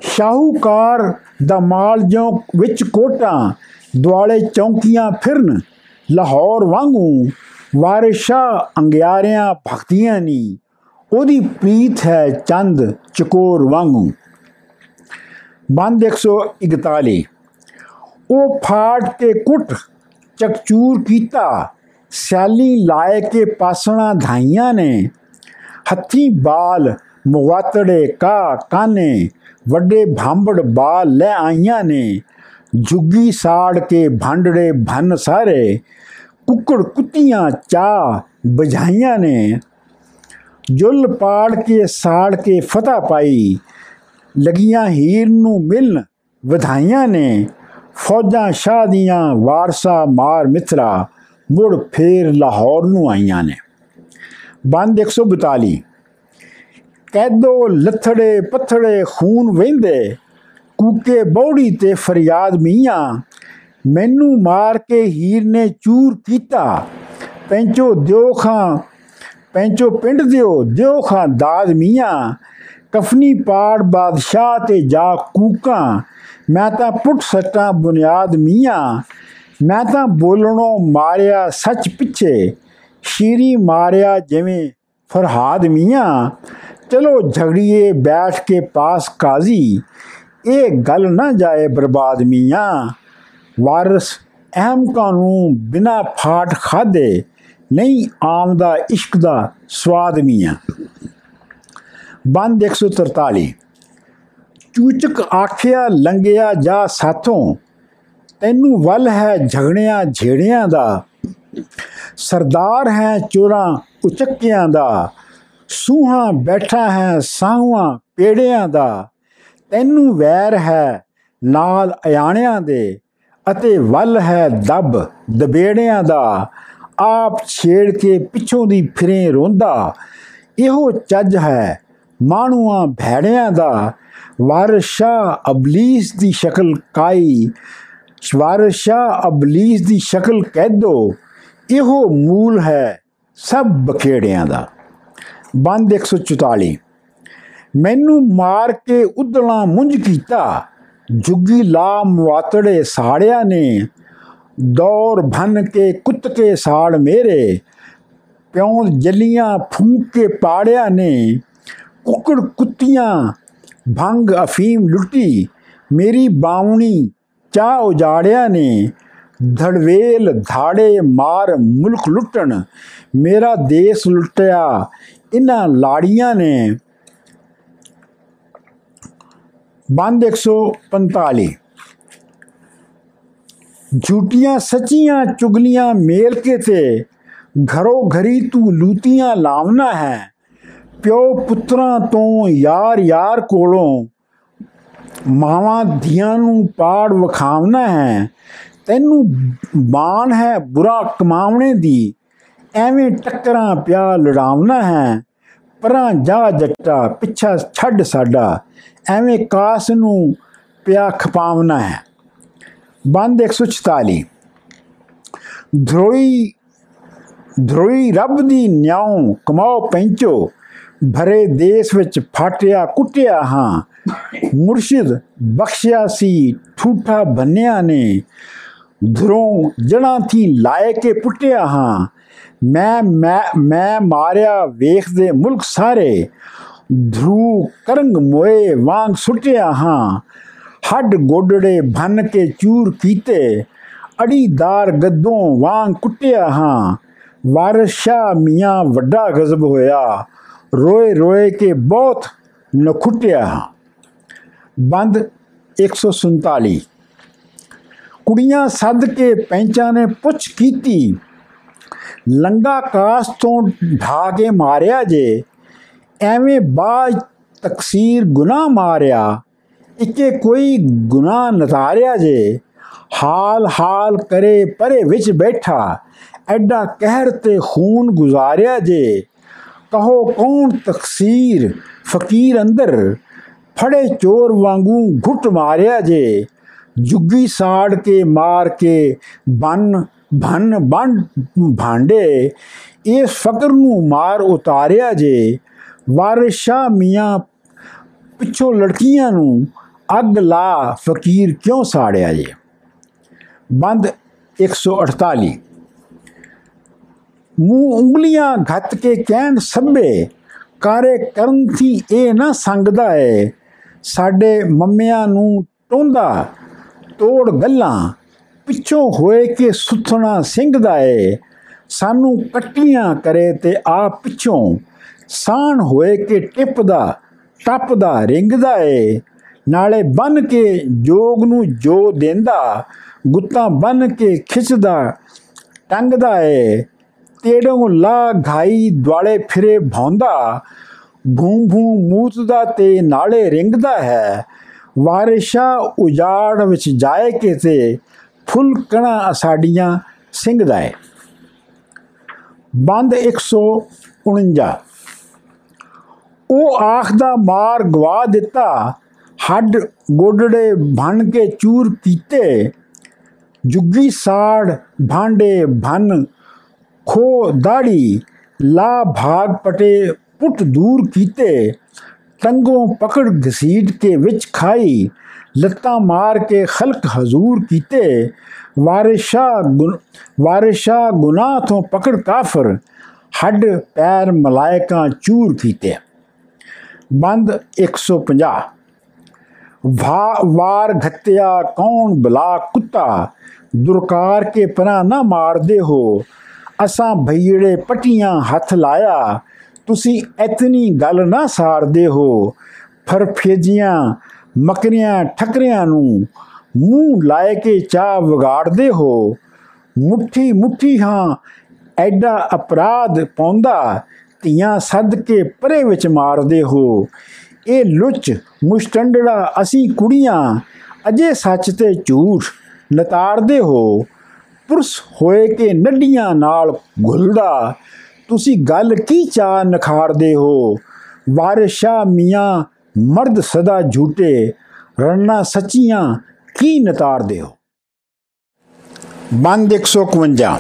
ਸ਼ਾਹੂਕਾਰ ਦਾ ਮਾਲ ਜਿਉਂ ਵਿੱਚ ਕੋਟਾਂ, ਦੁਆਲੇ ਚੌਂਕੀਆਂ ਫਿਰਨ, ਲਾਹੌਰ ਵਾਂਗੂ। ਵਾਰਿਸ਼ਾ ਅੰਗਿਆਰਿਆਂ ਭਗਤੀਆਂ ਨੀ, ਉਹਦੀ ਪ੍ਰੀਤ ਹੈ ਚੰਦ ਚਕੋਰ ਵਾਂਗੂ। ਬੰਦ 141 ਉਹ ਫਾੜ ਕੇ ਕੁੱਟ, ਚਕਚੂਰ ਕੀਤਾ, ਸਿਆਲੀ ਲਾਏ ਕੇ ਪਾਸਣਾ ਧਾਈਆਂ ਨੇ। ਹੱਥੀ ਬਾਲ ਮੁਵਾਤੜੇ ਕਾ ਕਾਨੇ, ਵੱਡੇ ਭਾਂਬੜ ਬਾਲ ਲੈ ਆਈਆਂ ਨੇ। ਜੁੱਗੀ ਸਾੜ ਕੇ ਭਾਂਡੜੇ ਭਨ ਸਾਰੇ, ਕੁੱਕੜ ਕੁੱਤੀਆਂ ਚਾ ਬਝਾਈਆਂ ਨੇ। ਜੁਲ ਪਾੜ ਕੇ ਸਾੜ ਕੇ ਫਤਾ ਪਾਈ, ਲਗੀਆਂ ਹੀਰ ਨੂੰ ਮਿਲਨ ਵਧਾਈਆਂ ਨੇ। ਫੌਜਾਂ ਸ਼ਾਹ ਦੀਆਂ ਵਾਰਸਾ ਮਾਰ ਮਿਥਰਾ ਮੁੜ ਫੇਰ ਲਾਹੌਰ ਨੂੰ ਆਈਆਂ ਨੇ। ਬੰਦ 142 ਕੈਦੋ ਲੱਥੜੇ ਪੱਥੜੇ ਖੂਨ ਵਹਿੰਦੇ, ਕੂਕੇ ਬੌੜੀ ਤੇ ਫਰਿਆਦ ਮੀਆਂ। ਮੈਨੂੰ ਮਾਰ ਕੇ ਹੀਰ ਨੇ ਚੂਰ ਕੀਤਾ। ਪੈਂਚੋ ਦਿਓ ਖਾਂ, ਪੈਂਚੋ ਪਿੰਡ ਦਿਓ ਦਿਓ ਖਾਂ ਦਾਦ ਮੀਆਂ। ਕਫਨੀ ਪਾੜ ਬਾਦਸ਼ਾਹ ਤੇ ਜਾ ਕੂਕਾਂ। ਮੈਂ ਤਾਂ ਪੁੱਟ ਸੱਟਾਂ ਬੁਨਿਆਦ ਮੀਆਂ। ਮੈਂ ਤਾਂ ਬੋਲਣੋਂ ਮਾਰਿਆ ਸੱਚ ਪਿੱਛੇ। ਸ਼ੀਰੀ ਮਾਰਿਆ ਜਿਵੇਂ ਫਰਹਾਦ ਮੀਆਂ। ਚਲੋ ਝਗੜੀਏ ਬੈਠ ਕੇ ਪਾਸ ਕਾਜ਼ੀ, ਇਹ ਗੱਲ ਨਾ ਜਾਏ ਬਰਬਾਦ ਮੀਆਂ। ਵਾਰਿਸ ਅਹਮ ਕਾਨੂੰਨ ਬਿਨਾ ਫਾਟ ਖਾਦੇ ਨਹੀਂ ਆਮਦਾ ਇਸ਼ਕ ਦਾ ਸਵਾਦ ਮੀਆਂ। ਬੰਦ 143 ਚੂਚਕ ਆਖਿਆ ਲੰਗਿਆ ਜਾ ਸਾਥੋਂ, ਤੈਨੂੰ ਵੱਲ ਹੈ ਝਗੜਿਆਂ ਝੇੜਿਆਂ ਦਾ ਸਰਦਾਰ ਹੈ ਚੋਰਾਂ ਉਚੱਕਿਆਂ ਦਾ, ਸੂਹਾ ਬੈਠਾ ਹੈ ਸਾਹਾਂ ਪੇੜਿਆਂ ਦਾ। ਤੈਨੂੰ ਵੈਰ ਹੈ ਨਾਲ ਅਯਾਣਿਆਂ ਦੇ ਅਤੇ ਵੱਲ ਹੈ ਦਬ ਦਬੇੜਿਆਂ ਦਾ। ਆਪ ਛੇੜ ਕੇ ਪਿੱਛੋਂ ਦੀ ਫਿਰੇ ਰੋਂਦਾ। ਇਹੋ ਚੱਜ ਹੈ ਮਾਣੂਆਂ ਭੈੜਿਆਂ ਦਾ। ਵਾਰਸ਼ਾ ਅਬਲੀਸ ਦੀ ਸ਼ਕਲ ਕਾਈ। ਵਾਰਸ਼ਾ ਅਬਲੀਸ ਦੀ ਸ਼ਕਲ ਕਹਿ ਦੋ। ਇਹੋ ਮੂਲ ਹੈ ਸਭ ਬਖੇੜਿਆਂ ਦਾ। ਬੰਦ 144 ਮੈਨੂੰ ਮਾਰ ਕੇ ਉਦਲਾ ਮੁੰਝ ਕੀਤਾ, ਜੁਗੀ ਲਾ ਮੁਆਤੜੇ ਸਾੜਿਆ ਨੇ, ਦੌਰ ਭਨ ਕੇ ਕੁੱਤ ਕੇ ਸਾੜ ਮੇਰੇ, ਪਿਉਂ ਜਲੀਆਂ ਫੂਕ ਕੇ ਪਾੜਿਆ ਨੇ, ਕੁਕੜ ਕੁੱਤੀਆਂ ਭੰਗ ਅਫੀਮ ਲੁੱਟੀ, ਮੇਰੀ ਬਾਉਣੀ ਚਾ ਉਜਾੜਿਆ ਨੇ ਧੜਵੇਲ, ਧਾੜੇ ਮਾਰ, ਮੁਲਕ ਲੁੱਟਣ। ਮੇਰਾ ਦੇਸ਼ ਲੁੱਟਿਆ। ਇਹਨਾਂ ਲਾੜੀਆਂ ਨੇ ਬੰਦ 145 ਝੂਠੀਆਂ, ਸੱਚੀਆਂ ਚੁਗਲੀਆਂ ਮੇਲ ਕੇ ਤੇ ਘਰੋ ਘਰੀ ਤੂੰ ਲੂਤੀਆਂ ਲਾਵਨਾ ਹੈ। ਪਿਓ ਪੁੱਤਰਾਂ ਤੋਂ ਯਾਰ ਯਾਰ ਕੋਲੋਂ ਮਾਵਾਂ ਧੀਆਂ ਨੂੰ ਪਾੜ ਵਖਾਵਨਾ ਹੈ। ਤੈਨੂੰ ਬਾਣ ਹੈ ਬੁਰਾ ਕਮਾਵਣੇ ਦੀ। ਐਵੇਂ ਟੱਕਰਾਂ ਪਿਆ ਲੜਾਵਨਾ ਹੈ। ਪਰਾਂ ਜਾ ਜੱਟਾ, ਪਿੱਛਾ ਛੱਡ ਸਾਡਾ। ਐਵੇਂ ਕਾਸ ਨੂੰ ਪਿਆ ਖਪਾਵਨਾ ਹੈ। ਬੰਦ 144 ਧਰੋਈ ਧਰੋਈ ਰੱਬ ਦੀ ਨਿਆਉ ਕਮਾਓ ਪੈਂਚੋ। ਭਰੇ ਦੇਸ਼ ਵਿੱਚ ਫਾਟਿਆ ਕੁੱਟਿਆ ਹਾਂ। ਮੁਰਸ਼ਿਦ ਬਖਸ਼ਿਆ ਸੀ, ਠੂਠਾ ਬੰਨਿਆ ਨੇ। ਧਰੋਂ ਜੜਾਂ ਥੀ ਲਾਏ ਕੇ ਪੁੱਟਿਆ ਹਾਂ। ਮੈਂ ਮੈਂ ਮੈਂ ਮਾਰਿਆ ਵੇਖਦੇ ਮੁਲਕ ਸਾਰੇ। ਧਰੂ ਕਰੰਗ ਮੋਏ ਵਾਂਗ ਸੁੱਟਿਆ ਹਾਂ। ਹੱਡ ਗੋਡੜੇ ਭੰਨ ਕੇ ਚੂਰ ਕੀਤੇ। ਅੜੀਦਾਰ ਗੱਦੋਂ ਵਾਂਗ ਕੁੱਟਿਆ ਹਾਂ। ਵਾਰਸ਼ਾ ਮੀਆਂ ਵੱਡਾ ਗਜ਼ਬ ਹੋਇਆ। ਰੋਏ ਰੋਏ ਕੇ ਬਹੁਤ ਨਖੁੱਟਿਆ ਹਾਂ। ਬੰਦ 147 ਕੁੜੀਆਂ ਸੱਦ ਕੇ ਪੈਂਚਾਂ ਨੇ ਪੁੱਛ ਕੀਤੀ ਲੰਗਾ ਕਾਸ ਤੋਂ ਢਾ ਕੇ ਮਾਰਿਆ ਜੇ? ਐਵੇਂ ਬਾਜ ਤਕਸੀਰ ਗੁਨਾਹ ਮਾਰਿਆ, ਇੱਕੇ ਕੋਈ ਗੁਨਾਹ ਨਤਾਰਿਆ ਜੇ? ਹਾਲ ਹਾਲ ਕਰੇ ਪਰੇ ਵਿੱਚ ਬੈਠਾ, ਐਡਾ ਕਹਿਰ ਤੇ ਖੂਨ ਗੁਜ਼ਾਰਿਆ ਜੇ? ਕਹੋ ਕੌਣ ਤਕਸੀਰ? ਫਕੀਰ ਅੰਦਰ ਫੜੇ ਚੋਰ ਵਾਂਗੂ ਘੁੱਟ ਮਾਰਿਆ ਜੇ? ਜੁੱਗੀ ਸਾੜ ਕੇ, ਮਾਰ ਕੇ, ਬਨ, ਭਨ ਬੰ ਭਾਂਡੇ ਇਸ ਫਕਰ ਨੂੰ ਮਾਰ ਉਤਾਰਿਆ ਜੇ। ਵਾਰਿਸ਼ਾ ਮੀਆਂ ਪਿੱਛੋਂ ਲੜਕੀਆਂ ਨੂੰ ਅੱਗ ਲਾ ਫਕੀਰ ਕਿਉਂ ਸਾੜਿਆ ਜੇ? ਬੰਦ 148 ਮੂੰਹ ਉਂਗਲੀਆਂ ਘੱਤ ਕੇ ਕਹਿਣ ਸਭੇ, ਕਾਰੇ ਕਰਨ ਥੀ ਇਹ ਨਾ ਸੰਗਦਾ ਏ। ਸਾਡੇ ਮੰਮਿਆਂ ਨੂੰ ਟੋਂਦਾ ਤੋੜ ਗੱਲਾਂ ਪਿੱਛੋਂ ਹੋਏ ਕਿ ਸੁਥਣਾ ਸਿੰਘਦਾ ਏ। ਸਾਨੂੰ ਕੱਟੀਆਂ ਕਰੇ ਤੇ ਆ ਪਿੱਛੋਂ। ਸਾਣ ਹੋਏ ਕਿ ਟਿਪਦਾ ਟੱਪਦਾ ਰਿੰਗਦਾ ਏ। ਨਾਲੇ ਬਨ ਕੇ ਜੋਗ ਨੂੰ ਜੋ ਦਿੰਦਾ, ਗੁੱਤਾਂ ਬਨ ਕੇ ਖਿੱਚਦਾ ਟੰਗਦਾ ਏ। ਤੇੜੋਂ ਲਾ ਘਾਈ ਦੁਆਲੇ ਫਿਰੇ ਭੌਂਦਾ ਭੂੰ ਭੂੰ ਮੂਤਦਾ ਤੇ ਨਾਲੇ ਰਿੰਗਦਾ ਹੈ। ਵਾਰਿਸ਼ਾ ਉਜਾੜ ਵਿੱਚ ਜਾਏ ਕੇ ਤੇ ਫੁੱਲ ਕਣਾ ਸਾਡੀਆਂ ਸਿੰਘਦਾ ਹੈ ਬੰਦ 149 ਉਹ ਆਖ ਦਾ ਮਾਰ ਗਵਾ ਦਿੱਤਾ, ਹੱਡ ਗੋਡੜੇ ਭੰਨ ਕੇ ਚੂਰ ਕੀਤੇ। ਜੁਗੀ ਸਾੜ ਭਾਂਡੇ ਭਨ ਖੋ ਦਾੜੀ ਲਾ ਭਾਗ ਪਟੇ ਪੁੱਟ ਦੂਰ ਕੀਤੇ। ਟੰਗੋਂ ਪਕੜ ਘਸੀਟ ਕੇ ਵਿੱਚ ਖਾਈ ਲੱਤਾਂ ਮਾਰ ਕੇ ਖਲਕ ਹਜ਼ੂਰ ਕੀਤੇ ਵਾਰਿਸ਼ਾ ਵਾਰਿਸ਼ਾ ਗੁਨਾਹ ਤੋਂ ਪਕੜ ਕਾਫਰ ਹੱਡ ਪੈਰ ਮਲਾਇਕਾਂ ਚੂਰ ਕੀਤੇ ਬੰਦ 150 ਵਾ ਵਾਰ ਘਤਿਆ ਕੌਣ ਬਲਾ ਕੁੱਤਾ ਦੁਰਕਾਰ ਕੇ ਪਨਾ ਨਾ ਮਾਰਦੇ ਹੋ ਅਸਾਂ ਭਈੜੇ ਪਟੀਆਂ ਹੱਥ ਲਾਇਆ ਤੁਸੀਂ ਇਤਨੀ ਗੱਲ ਨਾ ਸਾਰਦੇ ਹੋ। ਫਰਫੇਜੀਆਂ, ਮਕਰੀਆਂ, ਠਕਰਿਆਂ ਨੂੰ ਮੂੰਹ ਲਾਏ ਕੇ ਚਾਹ ਵਿਗਾੜਦੇ ਹੋ। ਮੁੱਠੀ ਮੁੱਠੀ ਹਾਂ, ਐਡਾ ਅਪਰਾਧ ਪਾਉਂਦਾ, ਧੀਆਂ ਸੱਦ ਕੇ ਪਰੇ ਵਿੱਚ ਮਾਰਦੇ ਹੋ। ਇਹ ਲੁੱਚ ਮੁਸ਼ਟੰਡੜਾ ਅਸੀਂ ਕੁੜੀਆਂ, ਅਜੇ ਸੱਚ ਤੇ ਝੂਠ ਨਤਾਰਦੇ ਹੋ। ਪੁਰਸ ਹੋਏ ਕਿ ਨੱਡੀਆਂ ਨਾਲ ਘੁਲਦਾ ਤੁਸੀਂ ਗੱਲ ਕੀ ਚਾਹ ਨਖਾਰਦੇ ਹੋ? ਵਾਰਿਸ਼ਾ ਮੀਆਂ ਮਰਦ ਸਦਾ ਝੂਟੇ ਰੰਨਾ ਸੱਚੀਆਂ ਕੀ ਨਤਾਰਦੇ ਹੋ? ਬੰਦ 151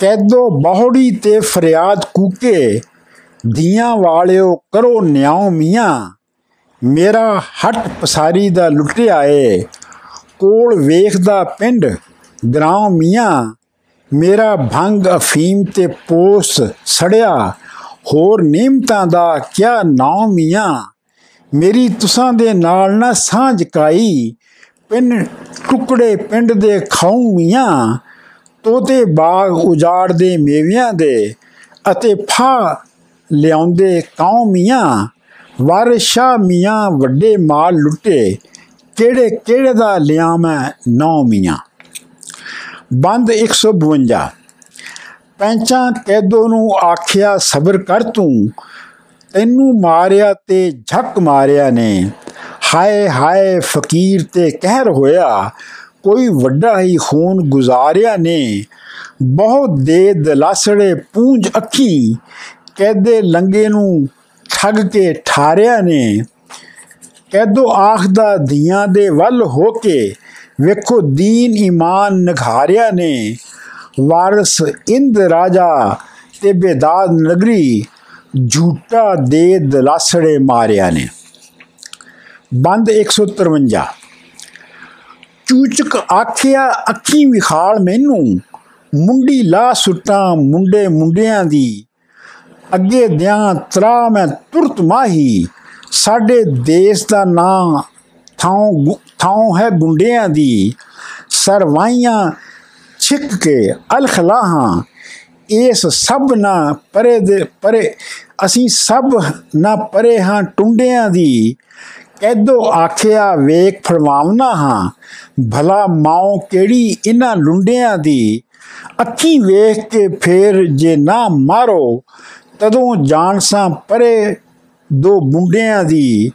ਕੈਦੋ ਬਹੁੜੀ ਤੇ ਫਰਿਆਦ ਕੂਕੇ ਦੀਆਂ ਵਾਲਿਓ ਕਰੋ ਨਿਆਉ ਮੀਆਂ। ਮੇਰਾ ਹੱਟ ਪਸਾਰੀ ਦਾ ਲੁੱਟਿਆ ਏ, ਕੋਲ ਵੇਖਦਾ ਪਿੰਡ ਗਰਾਉ ਮੀਆਂ। ਮੇਰਾ ਭੰਗ ਅਫੀਮ ਤੇ ਪੋਸ ਸੜਿਆ, ਹੋਰ ਨਿਮਤਾਂ ਦਾ ਕਿਆ ਨਾਮ ਮੀਆਂ? ਮੇਰੀ ਤੁਸਾਂ ਦੇ ਨਾਲ ਨਾ ਸਾਂਝ ਕਾਈ, ਪਿੰਨ ਟੁਕੜੇ ਪਿੰਡ ਦੇ ਖਾਉ ਮੀਆਂ। ਤੋਤੇ ਬਾਗ ਉਜਾੜ ਦੇ ਮੇਵਿਆਂ ਦੇ ਅਤੇ ਫਾ ਲਿਆਉਂਦੇ ਕਾਉ ਮੀਆਂ? ਵਾਰਿਸ਼ਾ ਮੀਆਂ ਵੱਡੇ ਮਾਲ ਲੁੱਟੇ ਕਿਹੜੇ ਕਿਹੜੇ ਦਾ ਲਿਆ ਮੈਂ ਨੌ ਮੀਆਂ? ਬੰਦ 152 ਪੈਂਚਾਂ ਕੈਦੋ ਨੂੰ ਆਖਿਆ ਸਬਰ ਕਰ ਤੂੰ, ਤੈਨੂੰ ਮਾਰਿਆ ਤੇ ਝੱਕ ਮਾਰਿਆ ਨੇ। ਹਾਏ ਹਾਏ ਫਕੀਰ ਤੇ ਕਹਿਰ ਹੋਇਆ, ਕੋਈ ਵੱਡਾ ਹੀ ਖੂਨ ਗੁਜ਼ਾਰਿਆ ਨੇ। ਬਹੁਤ ਦੇ ਦਲਾਸੜੇ ਪੂੰਝ ਅੱਖੀ, ਕੈਦੇ ਲੰਗੇ ਨੂੰ ਠੱਗ ਕੇ ਠਾਰਿਆ ਨੇ। ਕੈਦੋ ਆਖਦਾ ਦੀਆਂ ਦੇ ਵੱਲ ਹੋ ਕੇ ਵੇਖੋ, ਦੀਨ ਈਮਾਨ ਨਖਾਰਿਆ ਨੇ। ਵਾਰਸ ਇੰਦ ਰਾਜਾ ਤੇ ਬੇਦਾਦ ਨਗਰੀ ਝੂਟਾ ਦੇ ਦਲਾਸੜੇ ਮਾਰਿਆ ਨੇ। ਬੰਦ 153 ਚੂਚਕ ਆਖਿਆ, ਅੱਖੀ ਵਿਖਾਲ ਮੈਨੂੰ। ਮੁੰਡੀ ਲਾ ਸੁੱਟਾਂ ਮੁੰਡੇ ਮੁੰਡਿਆਂ ਦੀ। ਅੱਗੇ ਦਿਆਂ ਤਰਾ ਮੈਂ ਤੁਰਤ ਮਾਹੀ। ਸਾਡੇ ਦੇਸ਼ ਦਾ ਨਾਂ ਥਾਂ ਥਾਂ ਹੈ ਗੁੰਡਿਆਂ ਦੀ ਸਰਵਾਈਆਂ ਛਿੱਕ ਕੇ ਅਲਖਲਾਹਾਂ। ਇਸ ਸਭ ਨਾ ਪਰੇ ਦੇ ਪਰੇ ਅਸੀਂ ਸਭ ਨਾ ਪਰੇ ਹਾਂ ਟੁੰਡਿਆਂ ਦੀ। ਕੈਦੋ ਆਖਿਆ, ਵੇਖ ਫਰਮਾਵਨਾ ਹਾਂ, ਭਲਾ ਮਾਉ ਕਿਹੜੀ ਇਹਨਾਂ ਲੁੰਡਿਆਂ ਦੀ? ਅੱਖੀ ਵੇਖ ਕੇ ਫੇਰ ਜੇ ਨਾ ਮਾਰੋ, ਤਦੋਂ ਜਾਣਸਾਂ ਪਰੇ ਦੋ ਮੁੰਡਿਆਂ ਦੀ।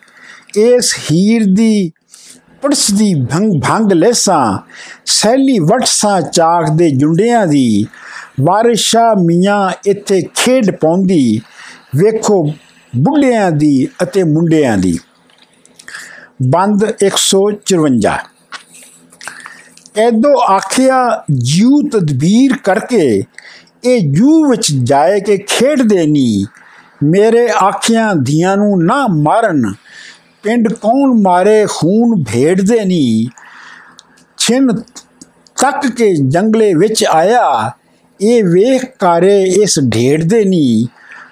ਇਸ ਹੀਰ ਦੀ ਪੜਸ ਦੀ ਭੰਗ ਭੰਗ ਲੈਸਾਂ, ਸੈਲੀ ਵਟਸਾਂ ਚਾਕ ਦੇ ਜੁੰਡਿਆਂ ਦੀ ਵਾਰਿਸ਼ਾ ਮੀਆਂ ਇੱਥੇ ਖੇਡ ਪਾਉਂਦੀ, ਵੇਖੋ ਬੁੱਢਿਆਂ ਦੀ ਅਤੇ ਮੁੰਡਿਆਂ ਦੀ। ਬੰਦ 154 ਕੈਦੋ ਆਖਿਆ ਜੂ ਤਦਬੀਰ ਕਰਕੇ ਇਹ ਜੂ ਵਿੱਚ ਜਾਏ ਕੇ ਖੇਡਦੇ ਨਹੀਂ ਮੇਰੇ ਆਖਿਆਂ ਧੀਆਂ ਨੂੰ ਨਾ ਮਾਰਨ। ਪਿੰਡ ਕੌਣ ਮਾਰੇ ਖੂਨ ਭੇੜਦੇ ਨਹੀਂ ਛਿਨ ਤੱਕ ਕੇ ਜੰਗਲੇ ਵਿੱਚ ਆਇਆ। ਇਹ ਵੇਖ ਕਾਰੇ ਇਸ ਢੇੜਦੇ ਨਹੀਂ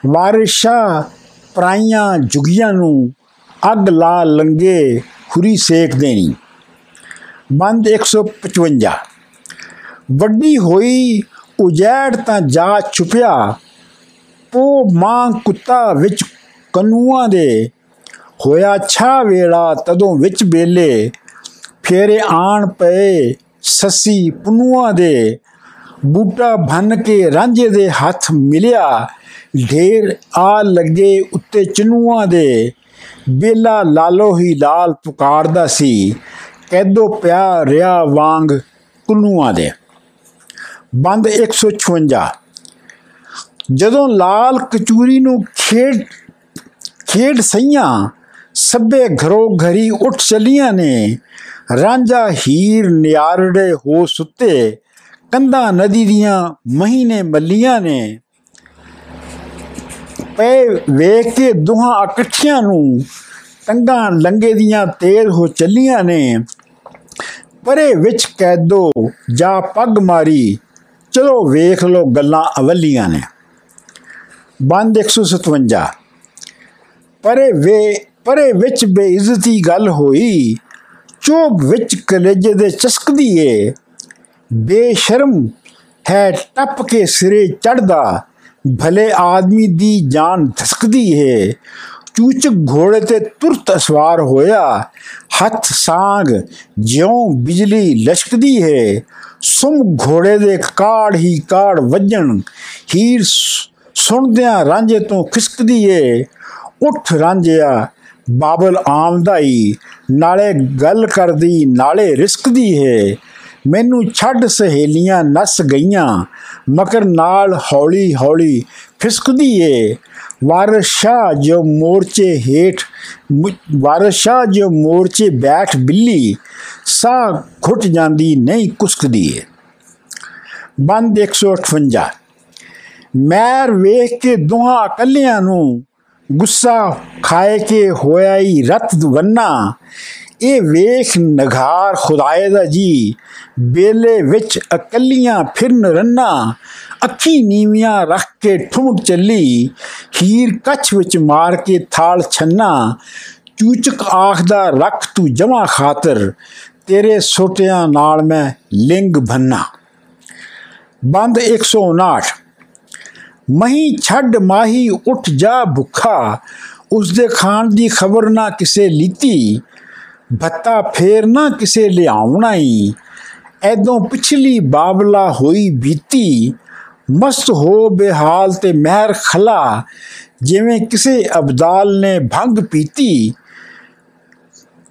ਵਾਰਿਸ਼ਾ ਪ੍ਰਾਈਆਂ ਜੁਗੀਆਂ ਨੂੰ ਅੱਗ ਲਾ ਲੰਗੇ ਖੁਰੀ ਸੇਕ ਦੇਣੀ। ਬੰਦ 155 ਵੱਡੀ ਹੋਈ ਉਜੈੜ ਤਾਂ ਜਾ ਛੁਪਿਆ। ਪੋ ਮਾਂ ਕੁੱਤਾ ਵਿੱਚ ਕਨੂਆਂ ਦੇ ਹੋਇਆ ਛਾ ਵੇਲਾ ਤਦੋਂ ਵਿੱਚ ਬੇਲੇ ਫੇਰੇ ਆਣ ਪਏ ਸੱਸੀ ਪੁਨੂਆਂ ਦੇ। ਬੂਟਾ ਭੰਨ ਕੇ ਰਾਂਝੇ ਦੇ ਹੱਥ ਮਿਲਿਆ। ਢੇਰ ਆ ਲੱਗੇ ਉੱਤੇ ਚਨੂਆਂ ਦੇ। ਬੇਲਾ ਲਾਲੋ ਹੀ ਲਾਲ ਪੁਕਾਰਦਾ ਸੀ। ਕੈਦੋ ਪਿਆ ਰਿਆ ਵਾਂਗ ਕੁਨੂਆਂ ਦੇ। ਬੰਦ 156 ਜਦੋਂ ਲਾਲ ਕਚੂਰੀ ਨੂੰ ਖੇਡ ਖੇਡ ਸਈਆਂ ਸਭੇ ਘਰੋ ਘਰੀ ਉੱਠ ਚਲੀਆਂ ਨੇ। ਰਾਂਝਾ ਹੀਰ ਨਿਆਰੜੇ ਹੋ ਸੁੱਤੇ। ਕੰਧਾਂ ਨਦੀ ਦੀਆਂ ਮਹੀਨੇ ਮੱਲੀਆਂ ਨੇ। ਪਏ ਵੇਖ ਕੇ ਦੁਹਾਂ ਇਕੱਠਿਆਂ ਨੂੰ ਟੰਗਾਂ ਲੰਗੇ ਦੀਆਂ ਤੇਜ਼ ਹੋ ਚੱਲੀਆਂ ਨੇ। ਪਰੇ ਵਿੱਚ ਕੈਦੋ ਜਾ ਪੱਗ ਮਾਰੀ। ਚਲੋ ਵੇਖ ਲੋ ਗੱਲਾਂ ਅਵਲੀਆਂ ਨੇ। ਬੰਦ 157 ਪਰੇ ਵੇ ਪਰੇ ਵਿੱਚ ਬੇਇੱਜ਼ਤੀ ਗੱਲ ਹੋਈ। ਚੋਬ ਵਿੱਚ ਕਲੇਜੇ ਦੇ ਚਸਕਦੀ ਏ ਬੇਸ਼ਰਮ ਹੈ ਟੱਪ ਕੇ ਸਿਰੇ ਚੜਦਾ ਭਲੇ ਆਦਮੀ ਦੀ ਜਾਨ ਧਸਕਦੀ ਹੈ ਚੂਚਕ ਘੋੜੇ ਤੇ ਤੁਰਤ ਸਵਾਰ ਹੋਇਆ। ਹੱਥ ਸਾਗ ਜਿਉਂ ਬਿਜਲੀ ਲਸ਼ਕਦੀ ਹੈ ਸੁਮ ਘੋੜੇ ਦੇ ਕਾੜ ਹੀ ਕਾੜ ਵੱਜਣ। ਹੀਰ ਸੁਣਦਿਆਂ ਰਾਂਝੇ ਤੋਂ ਖਿਸਕਦੀ ਏ ਉੱਠ ਰਾਂਝਿਆ ਬਾਬਲ ਆਮਦਾਈ ਨਾਲੇ ਗੱਲ ਕਰਦੀ, ਨਾਲੇ ਰਿਸਕਦੀ ਹੈ ਮੈਨੂੰ ਛੱਡ ਸਹੇਲੀਆਂ ਨਸ ਗਈਆਂ ਮਕਰ ਨਾਲ ਹੌਲੀ ਹੌਲੀ ਫਿਸਕਦੀ ਏ। ਵਾਰਸ਼ਾ ਜੋ ਮੋਰਚੇ ਹੇਠ ਵਾਰਸ਼ਾ ਜੋ ਮੋਰਚੇ ਬੈਠ ਬਿੱਲੀ ਸਾ ਘੁੱਟ ਜਾਂਦੀ, ਨਹੀਂ ਕੁਸਕਦੀ ਏ। ਬੰਦ 158 ਮੈਰ ਵੇਖ ਕੇ ਦੋਹਾਂ ਇਕੱਲਿਆਂ ਨੂੰ ਗੁੱਸਾ ਖਾਏ ਕੇ ਹੋਇਆ ਹੀ ਰਤ ਵੰਨਾ। ਇਹ ਵੇਖ ਨਗਾਰ ਖੁਦਾਏ ਦਾ ਜੀ, ਬੇਲੇ ਵਿੱਚ ਇਕੱਲੀਆਂ ਫਿਰਨ ਰੰਨਾ। ਅੱਖੀ ਨੀਵੀਆਂ ਰੱਖ ਕੇ ਠੁਮਕ ਚੱਲੀ, ਹੀਰ ਕੱਛ ਵਿੱਚ ਮਾਰ ਕੇ ਥਾਲ ਛੰਨਾ। ਚੂਚਕ ਆਖਦਾ ਰੱਖ ਤੂੰ ਜਮਾ ਖਾਤਰ, ਤੇਰੇ ਸੋਟਿਆਂ ਨਾਲ ਮੈਂ ਲਿੰਗ ਭੰਨਾ ਬੰਦ 159 ਮਹੀਂ ਛੱਡ ਮਾਹੀ ਉੱਠ ਜਾ ਭੁੱਖਾ। ਉਸ ਦੇ ਖਾਣ ਦੀ ਖਬਰ ਨਾ ਕਿਸੇ ਲੀਤੀ, ਭੱਤਾ ਫੇਰ ਨਾ ਕਿਸੇ ਲਿਆਉਣਾ ਈ ਐਦੋਂ ਪਿਛਲੀ ਬਾਬਲਾ ਹੋਈ ਬੀਤੀ, ਮਸਤ ਹੋ ਬੇਹਾਲ ਤੇ ਮਹਿਰ ਖਲਾ, ਜਿਵੇਂ ਕਿਸੇ ਅਬਦਾਲ ਨੇ ਭੰਗ ਪੀਤੀ।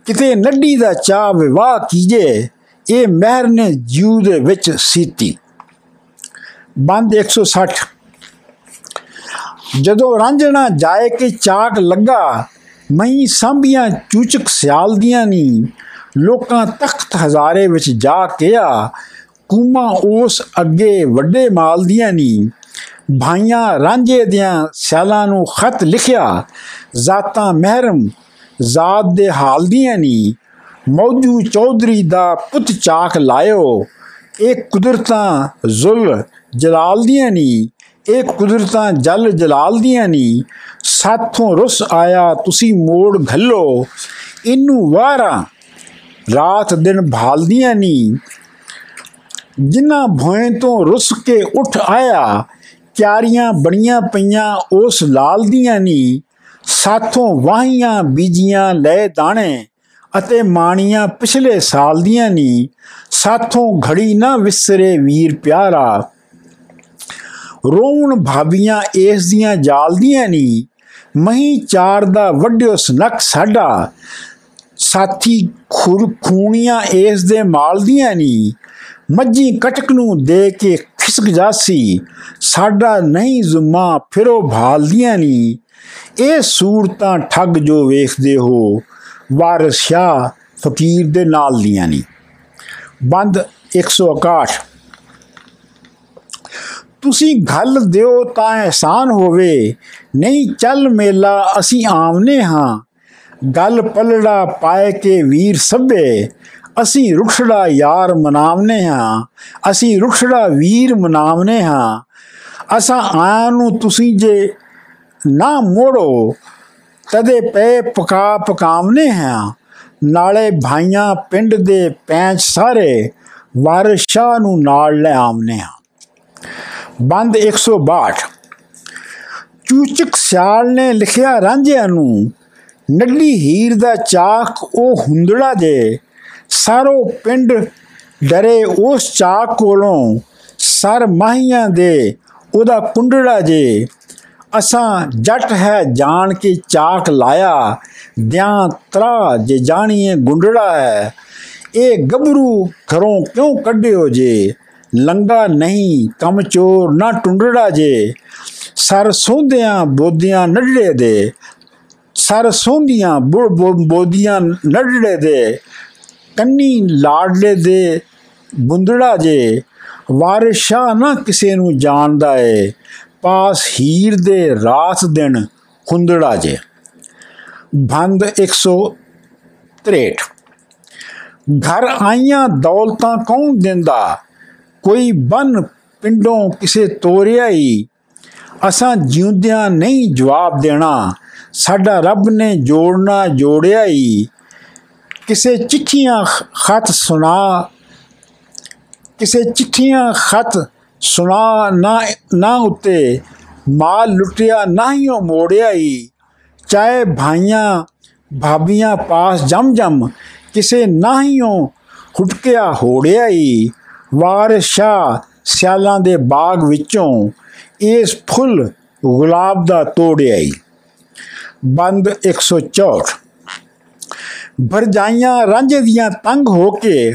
ਕਿਤੇ ਨੱਡੀ ਦਾ ਚਾਹ ਵਿਵਾਹ ਕੀਜੇ, ਇਹ ਮਹਿਰ ਨੇ ਜੀਉ ਦੇ ਵਿੱਚ ਸੀਤੀ। ਬੰਦ 160 ਜਦੋਂ ਰਾਂਝਣਾ ਜਾਏ ਕਿ ਚਾਕ ਲੱਗਾ ਮਈ ਸੰਭੀਆਂ ਚੂਚਕ ਸਿਆਲ ਦੀਆਂ ਨਹੀਂ ਲੋਕਾਂ ਤਖਤ ਹਜ਼ਾਰੇ ਵਿੱਚ ਜਾ ਕਿਆ, ਕੂਮਾ ਉਸ ਅੱਗੇ ਵੱਡੇ ਮਾਲ ਦੀਆਂ ਨਹੀਂ ਭਾਈਆਂ ਰਾਂਝੇ ਦੀਆਂ ਸਿਆਲਾਂ ਨੂੰ ਖਤ ਲਿਖਿਆ, ਜ਼ਾਤਾਂ ਮਹਿਰਮ ਜ਼ਾਤ ਦੇ ਹਾਲ ਦੀਆਂ ਨਹੀਂ ਮੌਜੂ ਚੌਧਰੀ ਦਾ ਪੁੱਤ ਚਾਕ ਲਾਇਓ, ਇਹ ਕੁਦਰਤਾਂ ਜ਼ੁਲ ਜਲਾਲ ਦੀਆਂ ਨਹੀਂ ਇਹ ਕੁਦਰਤਾਂ ਜਲ ਜਲਾਲ ਦੀਆਂ ਨਹੀਂ ਸਾਥੋਂ ਰੁਸ ਆਇਆ ਤੁਸੀਂ ਮੋੜ ਘੱਲੋ, ਇਹਨੂੰ ਵਾਰਾਂ, ਰਾਤ ਦਿਨ ਭਾਲਦੀਆਂ ਨਹੀਂ ਜਿਨ੍ਹਾਂ ਭੋਏ ਤੋਂ ਰੁਸ ਕੇ ਉੱਠ ਆਇਆ, ਕਿਆਰੀਆਂ ਬਣੀਆਂ ਪਈਆਂ ਉਸ ਲਾਲ ਦੀਆਂ ਨਹੀਂ ਸਾਥੋਂ ਵਾਹੀਆਂ ਬੀਜੀਆਂ ਲੈ ਦਾਣੇ ਅਤੇ ਮਾਣੀਆਂ ਪਿਛਲੇ ਸਾਲ ਦੀਆਂ ਨਹੀਂ ਸਾਥੋਂ ਘੜੀ ਨਾ ਵਿਸਰੇ ਵੀਰ ਪਿਆਰਾ। ਰੋਣ ਭਾਬੀਆਂ ਇਸ ਦੀਆਂ ਜਾਲਦੀਆਂ ਨਹੀਂ ਮਹੀ ਚਾਰ ਦਾ ਵੱਡਿਓ ਸਨਕ ਸਾਡਾ। ਸਾਥੀ ਖੁਰ ਖੂਣੀਆਂ ਇਸ ਦੇ ਮਾਲ ਦੀਆਂ ਨਹੀਂ ਮੱਜੀ ਕਟਕ ਨੂੰ ਦੇ ਕੇ ਖਿਸਕ ਜਾਸੀ। ਸਾਡਾ ਨਹੀਂ ਜ਼ੁਮਾ ਫਿਰੋ ਭਾਲਦੀਆਂ ਨਹੀਂ ਇਹ ਸੂਰਤਾਂ ਠੱਗ ਜੋ ਵੇਖਦੇ ਹੋ, ਵਾਰਿਸ ਸ਼ਾਹ ਫਕੀਰ ਦੇ ਨਾਲ ਦੀਆਂ ਨਹੀਂ ਬੰਦ 161 ਤੁਸੀਂ ਗੱਲ ਦਿਓ ਤਾਂ ਅਹਿਸਾਨ ਹੋਵੇ। ਨਹੀਂ, ਚੱਲ ਮੇਲਾ, ਅਸੀਂ ਆਮਨੇ ਹਾਂ। ਗੱਲ ਪਲੜਾ ਪਾਏ ਕੇ ਵੀਰ ਸਭੇ। ਅਸੀਂ ਰੁਖੜਾ ਯਾਰ ਮਨਾਵਨੇ ਹਾਂ। ਅਸੀਂ ਰੁਖੜਾ ਵੀਰ ਮਨਾਵਨੇ ਹਾਂ। ਅਸਾਂ ਆਇਆਂ ਨੂੰ ਤੁਸੀਂ ਜੇ ਨਾ ਮੋੜੋ, ਤਦੇ ਪੈ ਪਕਾ ਪਕਾਵਨੇ ਹਾਂ। ਨਾਲੇ ਭਾਈਆਂ ਪਿੰਡ ਦੇ ਪੈਂਚ ਸਾਰੇ ਵਾਰਿਸ਼ਾ ਨੂੰ ਨਾਲ ਲੈ ਆਵਨੇ ਹਾਂ। ਬੰਦ 162 ਚੂਚਕ ਸਿਆਲ ਨੇ ਲਿਖਿਆ ਰਾਂਝਿਆਂ ਨੂੰ ਨੱਡੀ ਹੀਰ ਦਾ ਚਾਕ ਉਹ ਹੁੰਦੜਾ ਦੇ, ਸਾਰੋ ਪਿੰਡ ਡਰੇ ਉਸ ਚਾਕ ਕੋਲੋਂ, ਸਰ ਮਾਹੀਆਂ ਦੇ ਉਹਦਾ ਕੁੰਡੜਾ ਜੇ। ਅਸਾਂ ਜੱਟ ਹੈ ਜਾਣ ਕੇ ਚਾਕ ਲਾਇਆ, ਦਿਆਂ ਤਰਾ ਜੇ ਜਾਣੀਏ ਗੁੰਡੜਾ ਹੈ। ਇਹ ਗੱਭਰੂ ਘਰੋਂ ਕਿਉਂ ਕੱਢਿਓ ਜੇ? ਲੰਗਾ ਨਹੀਂ, ਕਮ ਚੋਰ ਨਾ ਟੁੰਡੜਾ ਜੇ। ਸਰ ਸੋਂਦਿਆਂ ਬੋਦੀਆਂ ਨੱਡੇ ਦੇ। ਸਰ ਸੋਂਦੀਆਂ ਬੋਦੀਆਂ ਨੱਡੇ ਦੇ। ਕੰਨੀ ਲਾੜਲੇ ਦੇ ਬੁੰਦੜਾ ਜੇ। ਵਾਰਿਸ਼ਾ ਨਾ ਕਿਸੇ ਨੂੰ ਜਾਣਦਾ ਏ। ਪਾਸ ਹੀਰ ਦੇ ਰਾਤ ਦਿਨ ਖੁੰਦੜਾ ਜੇ। ਬੰਦ 163 ਘਰ ਆਈਆਂ ਦੌਲਤਾਂ ਕੌਣ ਦਿੰਦਾ? ਕੋਈ ਬਨ ਪਿੰਡੋਂ ਕਿਸੇ ਤੋਰਿਆ ਹੀ ਅਸਾਂ ਜਿਉਂਦਿਆਂ ਨਹੀਂ ਜਵਾਬ ਦੇਣਾ। ਸਾਡਾ ਰੱਬ ਨੇ ਜੋੜਨਾ ਜੋੜਿਆ ਹੀ। ਕਿਸੇ ਚਿੱਠੀਆਂ ਖਤ ਸੁਣਾ, ਕਿਸੇ ਚਿੱਠੀਆਂ ਖਤ ਸੁਣਾ ਨਾ ਨਾ ਉਤੇ ਮਾਲ ਲੁੱਟਿਆ ਨਹੀਂ ਉਹ ਮੋੜਿਆ ਹੀ। ਚਾਹੇ ਭਾਈਆਂ, ਭਾਬੀਆਂ ਪਾਸ ਜਮ ਜਮ ਕਿਸੇ ਨਾ ਨਾਹੀਓ ਹੁਟਕਿਆ ਹੋੜਿਆ ਹੀ। ਵਾਰਿਸ਼ਾ ਸਿਆਲਾਂ ਦੇ ਬਾਗ ਵਿੱਚੋਂ ਇਸ ਫੁੱਲ ਗੁਲਾਬ ਦਾ ਤੋੜਿਆ ਹੀ ਬੰਦ 164 ਭਰਜਾਈਆਂ ਰਾਂਝੇ ਦੀਆਂ ਤੰਗ ਹੋ ਕੇ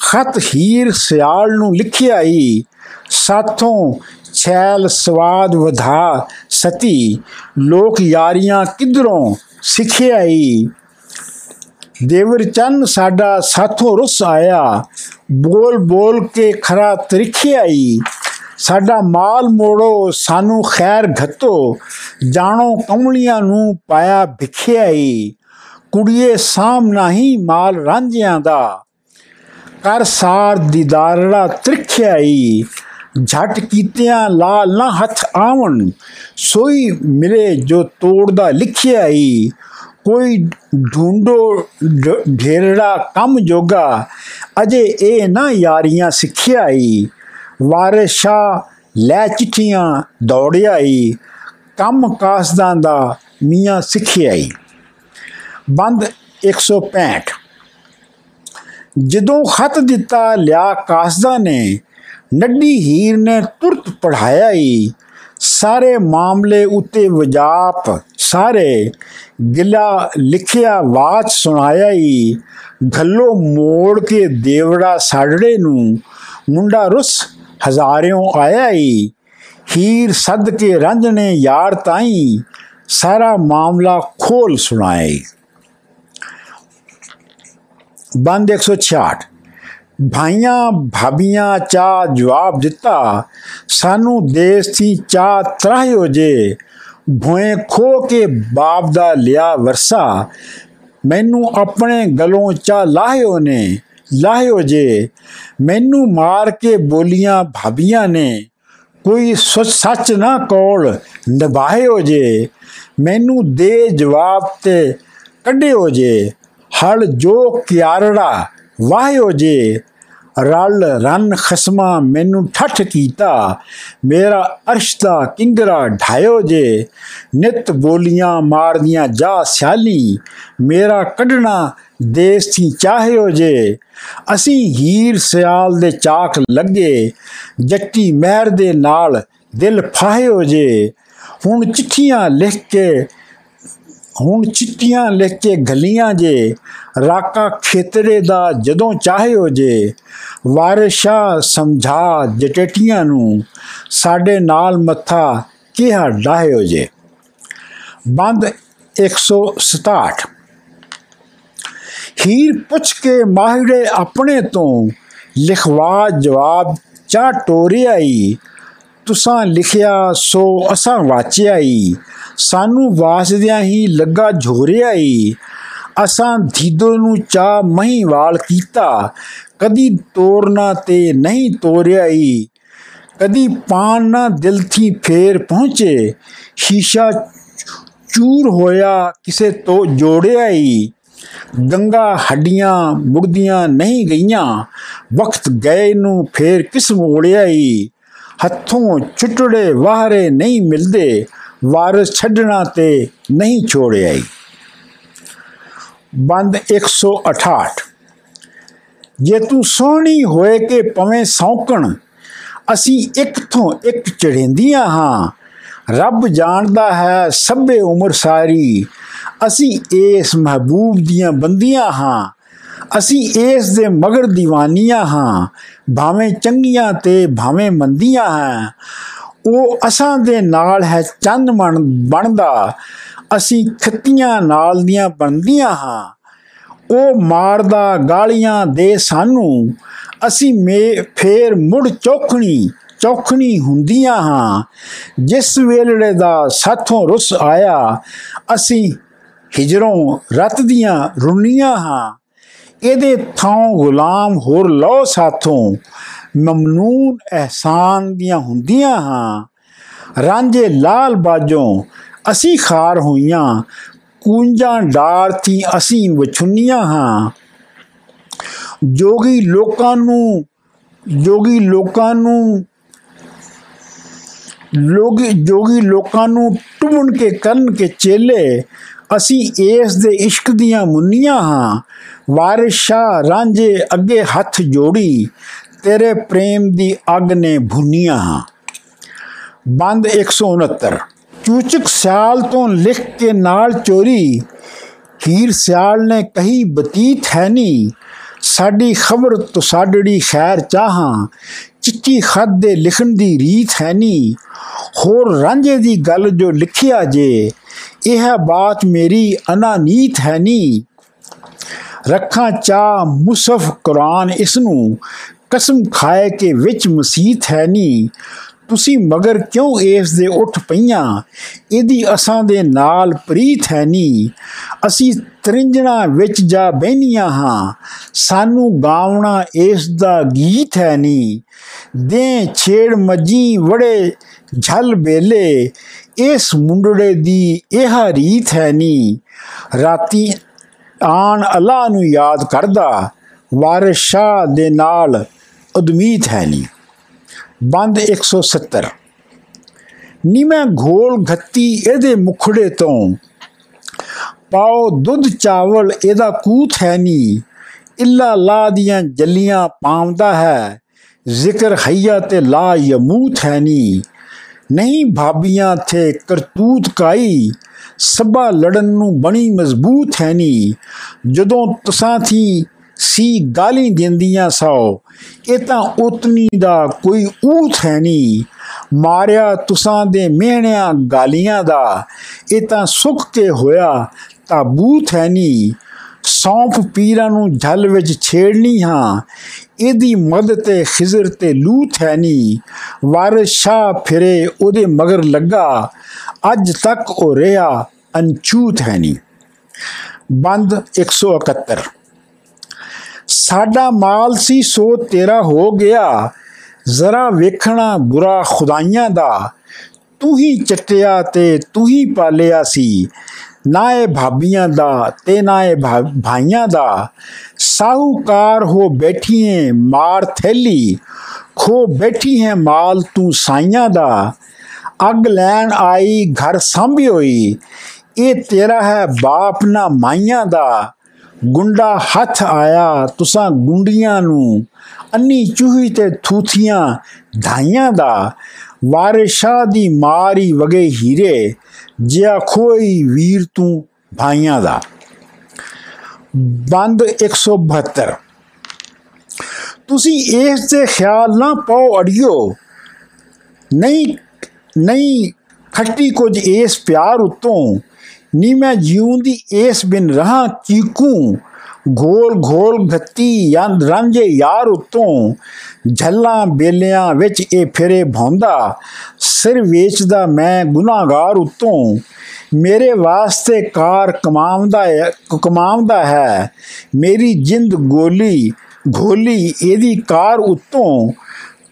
ਖਤ ਹੀਰ ਸਿਆਲ ਨੂੰ ਲਿਖਿਆ ਹੀ ਸਾਥੋਂ ਛੈਲ ਸਵਾਦ ਵਧਾ ਸਤੀ, ਲੋਕ ਯਾਰੀਆਂ ਕਿਧਰੋਂ ਸਿੱਖਿਆ ਹੀ ਦੇਵਰ ਚੰਨ ਸਾਡਾ ਸਾਥੋਂ ਰੁੱਸ ਆਇਆ। ਬੋਲ ਬੋਲ ਕੇ ਖਰਾ ਤਰੀਖਿਆ ਹੀ ਸਾਡਾ ਮਾਲ ਮੋੜੋ, ਸਾਨੂੰ ਖੈਰ ਘਤੋ। ਜਾਣੋ ਕਮਲੀਆਂ ਨੂੰ ਪਾਇਆ ਭਿਖਿਆ ਹੀ ਕੁੜੀਏ ਸਾਮ ਨਹੀਂ ਮਾਲ ਰਾਂਝਿਆਂ ਦਾ। ਕਰ ਸਾਰ ਦੀਦਾਰੜਾ ਤ੍ਰਿਖਿਆਈ ਝਟ ਕੀਤਿਆਂ ਲਾਲ ਨਾ ਹੱਥ ਆਵਣ। ਸੋਈ ਮਿਲੇ ਜੋ ਤੋੜਦਾ ਲਿਖਿਆ ਹੀ ਕੋਈ ਢੂੰਡੋ ਢੇਰੜਾ ਕੰਮ ਜੋਗਾ ਅਜੇ ਇਹ ਨਾ ਯਾਰੀਆਂ ਸਿੱਖਿਆ ਹੀ ਵਾਰਿਸ਼ਾ ਲੈ ਚਿੱਠੀਆਂ ਦੌੜਿਆ ਹੀ ਕੰਮ ਕਾਸਦਾਂ ਦਾ ਮੀਆਂ ਸਿੱਖਿਆ ਹੀ ਬੰਦ 165 ਜਦੋਂ ਖਤ ਦਿੱਤਾ ਲਿਆ ਕਾਸਦਾ ਨੇ ਨੱਡੀ ਹੀਰ ਨੇ ਤੁਰਤ ਪੜਾਇਆ ਹੀ ਸਾਰੇ ਮਾਮਲੇ ਉੱਤੇ ਵਜਾਪ, ਸਾਰੇ ਗਿਲਾ ਲਿਖਿਆ ਬਾਤ ਸੁਣਾਇਆ ਹੀ ਘੱਲੋ ਮੋੜ ਕੇ ਦੇਵੜਾ ਸਾੜੜੇ ਨੂੰ। ਮੁੰਡਾ ਰੁੱਸ ਹਜ਼ਾਰਿਓਂ ਆਇਆ ਹੀ ਹੀਰ ਸੱਦ ਕੇ ਰੰਜਣੇ ਯਾਰ ਤਾਈ। ਸਾਰਾ ਮਾਮਲਾ ਖੋਲ ਸੁਣਾਏ ਬੰਦ 166 ਭਾਈਆਂ ਭਾਬੀਆਂ ਚਾ ਜਵਾਬ ਦਿੱਤਾ। ਸਾਨੂੰ ਦੇਸ ਦੀ ਚਾ ਤਰਾਹਿਓ ਜੇ। ਭੋਏ ਖੋ ਕੇ ਬਾਪ ਦਾ ਲਿਆ ਵਰਸਾ। ਮੈਨੂੰ ਆਪਣੇ ਗਲੋਂ ਚਾ ਲਾਹਿਓ ਨੇ ਲਾਹਿਓ ਜੇ। ਮੈਨੂੰ ਮਾਰ ਕੇ ਬੋਲੀਆਂ ਭਾਬੀਆਂ ਨੇ। ਕੋਈ ਸੱਚ ਨਾ ਕੋਲ ਨਿਭਾਇਓ ਜੇ। ਮੈਨੂੰ ਦੇ ਜਵਾਬ ਤੇ ਕੱਢਿਓ ਜੇ। ਹਲ ਜੋ ਕਿਆਰੜਾ ਵਾਹਿਓ ਜੇ। ਰਲ ਰਨ ਖਸਮਾ ਮੈਨੂੰ ਠੱਠ ਕੀਤਾ। ਮੇਰਾ ਅਰਸ਼ ਦਾ ਕਿੰਗਰਾ ਢਾਇਓ ਜੇ। ਨਿਤ ਬੋਲੀਆਂ ਮਾਰਦੀਆਂ ਜਾ ਸਿਆਲੀ। ਮੇਰਾ ਕੱਢਣਾ ਦੇਸ ਦੀ ਚਾਹਿਓ ਜੇ। ਅਸੀਂ ਹੀਰ ਸਿਆਲ ਦੇ ਚਾਕ ਲੱਗੇ। ਜੱਟੀ ਮਹਿਰ ਦੇ ਨਾਲ ਦਿਲ ਫਾਹਿਓ ਜੇ। ਹੁਣ ਚਿੱਠੀਆਂ ਲਿਖ ਕੇ ਹੁਣ ਚਿੱਟੀਆਂ ਲਿਖ ਕੇ ਗਲੀਆਂ ਜੇ, ਰਾਕਾ ਖੇਤਰੇ ਦਾ ਜਦੋਂ ਚਾਹਿਓ ਜੇ, ਵਾਰਿਸ਼ਾ ਸਮਝਾ ਜਟੇਟੀਆਂ ਨੂੰ, ਸਾਡੇ ਨਾਲ ਮੱਥਾ ਕਿਹਾ ਡਾਹਿਓ ਜੇ। ਬੰਦ 167 ਹੀਰ ਪੁੱਛ ਕੇ ਮਾਹਿਰੇ ਆਪਣੇ ਤੋਂ ਲਿਖਵਾ ਜਵਾਬ ਚਾ ਟੋਰਿਆਈ ਤੁਸਾਂ ਲਿਖਿਆ ਸੋ ਅਸਾਂ ਵਾਚਿਆਈ ਸਾਨੂੰ ਵਾਸਦਿਆਂ ਹੀ ਲੱਗਾ ਝੋਰਿਆਈ ਅਸਾਂ ਧੀਦੋ ਨੂੰ ਚਾ ਮਹੀਵਾਲ ਕੀਤਾ। ਕਦੀ ਤੋਰਨਾ ਤੇ ਨਹੀਂ ਤੋਰਿਆਈ ਕਦੀ ਪਾਣ ਨਾ ਦਿਲ ਥੀ ਫੇਰ ਪਹੁੰਚੇ। ਸ਼ੀਸ਼ਾ ਚੂਰ ਹੋਇਆ ਕਿਸੇ ਤੋਂ ਜੋੜਿਆਈ ਗੰਗਾ ਹੱਡੀਆਂ ਮੁੜਦੀਆਂ ਨਹੀਂ ਗਈਆਂ। ਵਕਤ ਗਏ ਨੂੰ ਫੇਰ ਕਿਸ ਮੋੜਿਆਈ ਹੱਥੋਂ ਛੁੱਟੜੇ ਵਾਹਰੇ ਨਹੀਂ ਮਿਲਦੇ, ਵਾਰਸ ਛੱਡਣਾ ਤੇ ਨਹੀਂ ਛੋੜਿਆਈ। ਬੰਦ 168 ਜੇ ਤੂੰ ਸੋਹਣੀ ਹੋਏ ਕਿ ਪਵੇਂ ਸੌਕਣ, ਅਸੀਂ ਇੱਕ ਤੋਂ ਇੱਕ ਚੜੇਂਦੀਆਂ ਹਾਂ। ਰੱਬ ਜਾਣਦਾ ਹੈ ਸਭੇ ਉਮਰ ਸਾਰੀ, ਅਸੀਂ ਇਸ ਮਹਬੂਬ ਦੀਆਂ ਬੰਦੀਆਂ ਹਾਂ। ਅਸੀਂ ਇਸ ਦੇ ਮਗਰ دیਵਾਨੀਆਂ ਹਾਂ, ਭਾਵੇਂ ਚੰਗੀਆਂ ਤੇ ਭਾਵੇਂ ਮੰਦੀਆਂ ਹਾਂ। ਉਹ ਅਸਾਂ ਦੇ ਨਾਲ ਹੈ, ਚੰਨ ਮਣ ਬਣਦਾ। ਅਸੀਂ ਖੱਤੀਆਂ ਨਾਲ ਦੀਆਂ ਬਣਦੀਆਂ ਹਾਂ। ਉਹ ਮਾਰਦਾ ਗਾਲੀਆਂ ਦੇ ਸਾਨੂੰ। ਅਸੀਂ ਮੇ ਫੇਰ ਮੁੜ ਚੌਖਣੀ ਚੌਖਣੀ ਹੁੰਦੀਆਂ ਹਾਂ। ਜਿਸ ਵੇਲੇ ਦਾ ਸਾਥੋਂ ਰੁੱਸ ਆਇਆ, ਅਸੀਂ ਹਿਜਰੋਂ ਰਤ ਦੀਆਂ ਰੁੰਨੀਆਂ ਹਾਂ। ਇਹਦੇ ਥਾਂ ਗੁਲਾਮ ਹੋਰ ਲੋ ਸਾਥੋਂ, ਮਮਨੂਨ ਅਹਿਸਾਨ ਦੀਆਂ ਹੁੰਦੀਆਂ ਹਾਂ। ਰਾਂਝੇ ਲਾਲ ਬਾਜੋਂ ਅਸੀਂ ਖਾਰ ਹੋਈਆਂ, ਕੂੰਜਾਂ ਡਾਰਥੀ ਅਸੀਂ ਵਿਛੁੰਨੀਆਂ ਹਾਂ। ਜੋਗੀ ਲੋਕਾਂ ਨੂੰ, ਜੋਗੀ ਲੋਕਾਂ ਨੂੰ, ਲੋਗੀ, ਜੋਗੀ ਲੋਕਾਂ ਨੂੰ ਟੁੰਨ ਕੇ ਕਰਨ ਕੇ ਚੇਲੇ ਅਸੀਂ ਇਸ ਦੇ ਇਸ਼ਕ ਦੀਆਂ ਮੁੰਨੀਆਂ ਹਾਂ। ਵਾਰਿਸ ਰਾਂਝੇ ਅੱਗੇ ਹੱਥ ਜੋੜੀ, ਤੇਰੇ ਪ੍ਰੇਮ ਦੀ ਅੱਗ ਨੇ ਭੁੰਨੀਆਂ ਹਾਂ। ਬੰਦ 169 ਚੂਚਕ ਸਿਆਲ ਤੋਂ ਲਿਖ ਕੇ ਨਾਲ ਚੋਰੀ, ਹੀਰ ਸਿਆਲ ਨੇ ਕਹੀ ਬਤੀਤ ਹੈ ਨੀ, ਸਾਡੀ ਖਬਰ ਤੁਸਾਡੜੀ ਖੈਰ ਚਾਹਾਂ, ਚਿੱਠੀ ਖੱਤ ਦੇ ਲਿਖਣ ਦੀ ਰੀਤ ਹੈ ਨੀ। ਹੋਰ ਰਾਂਝੇ ਦੀ ਗੱਲ ਜੋ ਲਿਖਿਆ ਜੇ, ਇਹ ਬਾਤ ਮੇਰੀ ਅਨਾਨੀਤ ਹੈ ਨੀ। ਰੱਖਾਂ ਚਾ ਮੁਸਫ ਕੁਰਾਨ ਇਸ ਨੂੰ ਕਸਮ ਖਾਏ ਕਿ ਵਿੱਚ ਮਸੀਤ ਹੈ ਨਹੀਂ ਤੁਸੀਂ ਮਗਰ ਕਿਉਂ ਇਸ ਦੇ ਉੱਠ ਪਈਆਂ? ਇਹਦੀ ਅਸਾਂ ਦੇ ਨਾਲ ਪ੍ਰੀਤ ਹੈ ਨਹੀਂ ਅਸੀਂ ਤਰਿੰਜਣਾ ਵਿੱਚ ਜਾ ਬਹਿਨੀਆਂ ਹਾਂ। ਸਾਨੂੰ ਗਾਉਣਾ ਇਸ ਦਾ ਗੀਤ ਹੈ ਨਹੀਂ ਦੇ ਛੇੜ ਮੱਜੀ ਵੜੇ ਝਲ ਬੇਲੇ ਇਸ ਮੁੰਡੜੇ ਦੀ ਇਹ ਰੀਤ ਹੈ ਨਹੀਂ ਰਾਤੀ ਆਣ ਅੱਲਾ ਨੂੰ ਯਾਦ ਕਰਦਾ, ਵਾਰਿਸ ਸ਼ਾਹ ਦੇ ਨਾਲ ਉਦਮੀਤ ਹੈ ਨੀ। ਬੰਦ 170 ਨੀ ਮੈਂ ਘੋਲ ਘੱਤੀ ਇਹਦੇ ਮੁਖੜੇ ਤੋਂ, ਪਾਓ ਦੁੱਧ ਚਾਵਲ ਇਹਦਾ ਕੂਤ ਹੈ ਨੀ। ਇੱਲਾ ਲਾ ਦੀਆਂ ਜੱਲੀਆਂ ਪਾਉਂਦਾ ਹੈ, ਜ਼ਿਕਰ ਹਈਆ ਤੇ ਲਾ ਯਮੂਤ ਹੈ ਨੀ। ਨਹੀਂ ਭਾਬੀਆਂ ਥੇ ਕਰਤੂਤ ਕਾਈ ਸਭਾ ਲੜਨ ਨੂੰ ਬਣੀ ਮਜ਼ਬੂਤ ਹੈ ਨੀ। ਜਦੋਂ ਤੁਸਾਂ ਥੀ ਸੀ ਗਾਲੀ ਦਿੰਦੀਆਂ ਸੌ, ਇਹ ਤਾਂ ਉਤਨੀ ਦਾ ਕੋਈ ਊਥ ਹੈ ਨਹੀਂ ਮਾਰਿਆ ਤੁਸਾਂ ਦੇ ਮਿਹਣਿਆਂ ਗਾਲੀਆਂ ਦਾ, ਇਹ ਤਾਂ ਸੁੱਕ ਕੇ ਹੋਇਆ ਤਾਬੂਤ ਹੈ ਨਹੀਂ ਸੌਂਫ ਪੀਰਾਂ ਨੂੰ ਝਲ ਵਿੱਚ ਛੇੜਨੀ ਹਾਂ, ਇਹਦੀ ਮਦਦ ਤੇ ਖਿਜ਼ਰ ਤੇ ਲੂਤ ਹੈ ਨਹੀਂ ਵਾਰਿਸ ਸ਼ਾਹ ਫਿਰੇ ਉਹਦੇ ਮਗਰ ਲੱਗਾ ਅੱਜ ਤੱਕ ਉਹ ਰਿਆ ਅਨਚੂਤ ਹੈ ਨਹੀਂ ਬੰਦ 171 ਸਾਡਾ ਮਾਲ ਸੀ ਸੋ ਤੇਰਾ ਹੋ ਗਿਆ ਜ਼ਰਾ ਵੇਖਣਾ ਬੁਰਾ ਖੁਦਾਈਆਂ ਦਾ ਤੂੰ ਹੀ ਚਟਿਆ ਤੇ ਤੂੰ ਹੀ ਪਾਲਿਆ ਸੀ ਨਾ ਇਹ ਭਾਬੀਆਂ ਦਾ ਤੇ ਨਾ ਇਹ ਭਾਈਆਂ ਦਾ ਸਾਹੂਕਾਰ ਹੋ ਬੈਠੀਏ ਮਾਰ ਥੈਲੀ ਖੋ ਬੈਠੀ ਹੈ ਮਾਲ ਤੂੰ ਸਾਈਆਂ ਦਾ ਅੱਗ ਲੈਣ ਆਈ, ਘਰ ਸੰਭੀ ਹੋਈ। ਇਹ ਤੇਰਾ ਹੈ ਬਾਪ ਨਾ ਮਾਈਆਂ ਦਾ। ਗੁੰਡਾ ਹੱਥ ਆਇਆ ਤੁਸਾਂ ਗੁੰਡੀਆਂ ਨੂੰ। ਅੰਨੀ ਚੂਹੀ ਤੇ ਥੂਥੀਆਂ ਧਾਈਆਂ ਦਾ। ਵਾਰਿਸ਼ਾ ਦੀ ਮਾਰੀ ਵਗੇ ਹੀਰੇ, ਜਿਆ ਖੋਈ ਵੀਰ ਤੂੰ ਭਾਈਆਂ ਦਾ। ਬੰਦ 172 ਤੁਸੀਂ ਇਸ ਤੇ ਖਿਆਲ ਨਾ ਪਾਓ ਅੜਿਓ। ਨਹੀਂ ਨਹੀਂ, ਖੱਟੀ ਕੁਝ ਇਸ ਪਿਆਰ ਉਤੋਂ। ਨੀ ਮੈਂ ਜਿਉਂਦੀ ਇਸ ਬਿਨ ਰਹਾ ਚੀਕੂ। ਘੋਲ ਘੋਲ ਘੱਤੀ ਜਾਂ ਰੰਜੇ ਯਾਰ ਉਤੋਂ। ਝੱਲਾਂ ਬੇਲਿਆਂ ਵਿੱਚ ਇਹ ਫਿਰੇ ਭੌਂਦਾ। ਸਿਰ ਵੇਚਦਾ ਮੈਂ ਗੁਨਾਹਗਾਰ ਉਤੋਂ। ਮੇਰੇ ਵਾਸਤੇ ਕਾਰ ਕਮਾਉਂਦਾ ਹੈ ਕਮਾਉਂਦਾ ਹੈ। ਮੇਰੀ ਜਿੰਦ ਗੋਲੀ ਘੋਲੀ ਇਹਦੀ ਕਾਰ ਉਤੋਂ।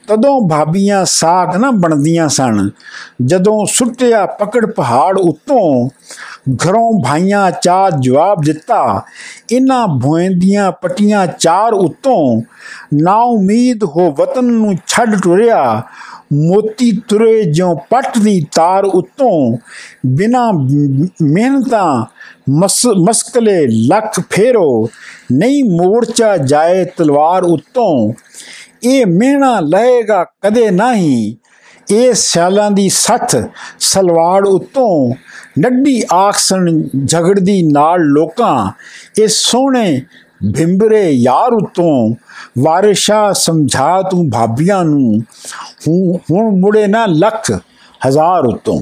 ਤਦੋਂ ਭਾਬੀਆਂ ਸਾਖ ਨਾ ਬਣਦੀਆਂ ਸਨ। ਜਦੋਂ ਸੁੱਟਿਆ ਪਕੜ ਪਹਾੜ ਉਤੋਂ ਘਰੋਂ ਭਾਈਆਂ ਚਾ ਜਵਾਬ ਦਿੱਤਾ। ਇਨ੍ਹਾਂ ਭੋਇੰਦੀਆਂ ਪਟੀਆਂ ਚਾਰ ਉਤੋਂ ਨਾ ਉਮੀਦ ਹੋ ਵਤਨ ਨੂੰ ਛੱਡ ਟੁਰਿਆ। ਮੋਤੀ ਤੁਰੇ ਜਿਉ ਪੱਟ ਦੀ ਤਾਰ ਉਤੋਂ ਬਿਨਾ ਮਿਹਨਤਾਂ ਮਸਕਲੇ ਲੱਖ ਫੇਰੋ। ਨਹੀਂ ਮੋਰਚਾ ਜਾਏ ਤਲਵਾਰ ਉਤੋਂ ਇਹ ਮਿਹਣਾ ਲਏਗਾ ਕਦੇ ਨਹੀਂ। ਇਹ ਸਿਆਲਾਂ ਦੀ ਸੱਥ ਸਲਵਾੜ ਉਤੋਂ ਨੱਡੀ ਆਖਸਣ ਝਗੜਦੀ ਨਾਲ ਲੋਕਾਂ। ਇਹ ਸੋਹਣੇ ਭਿੰਬਰੇ ਯਾਰ ਉਤੋਂ ਵਾਰਿਸ਼ਾ ਸਮਝਾ ਤੂੰ ਭਾਬੀਆਂ ਨੂੰ। ਹੁਣ ਮੁੜੇ ਨਾ ਲੱਖ ਹਜ਼ਾਰ ਉਤੋਂ।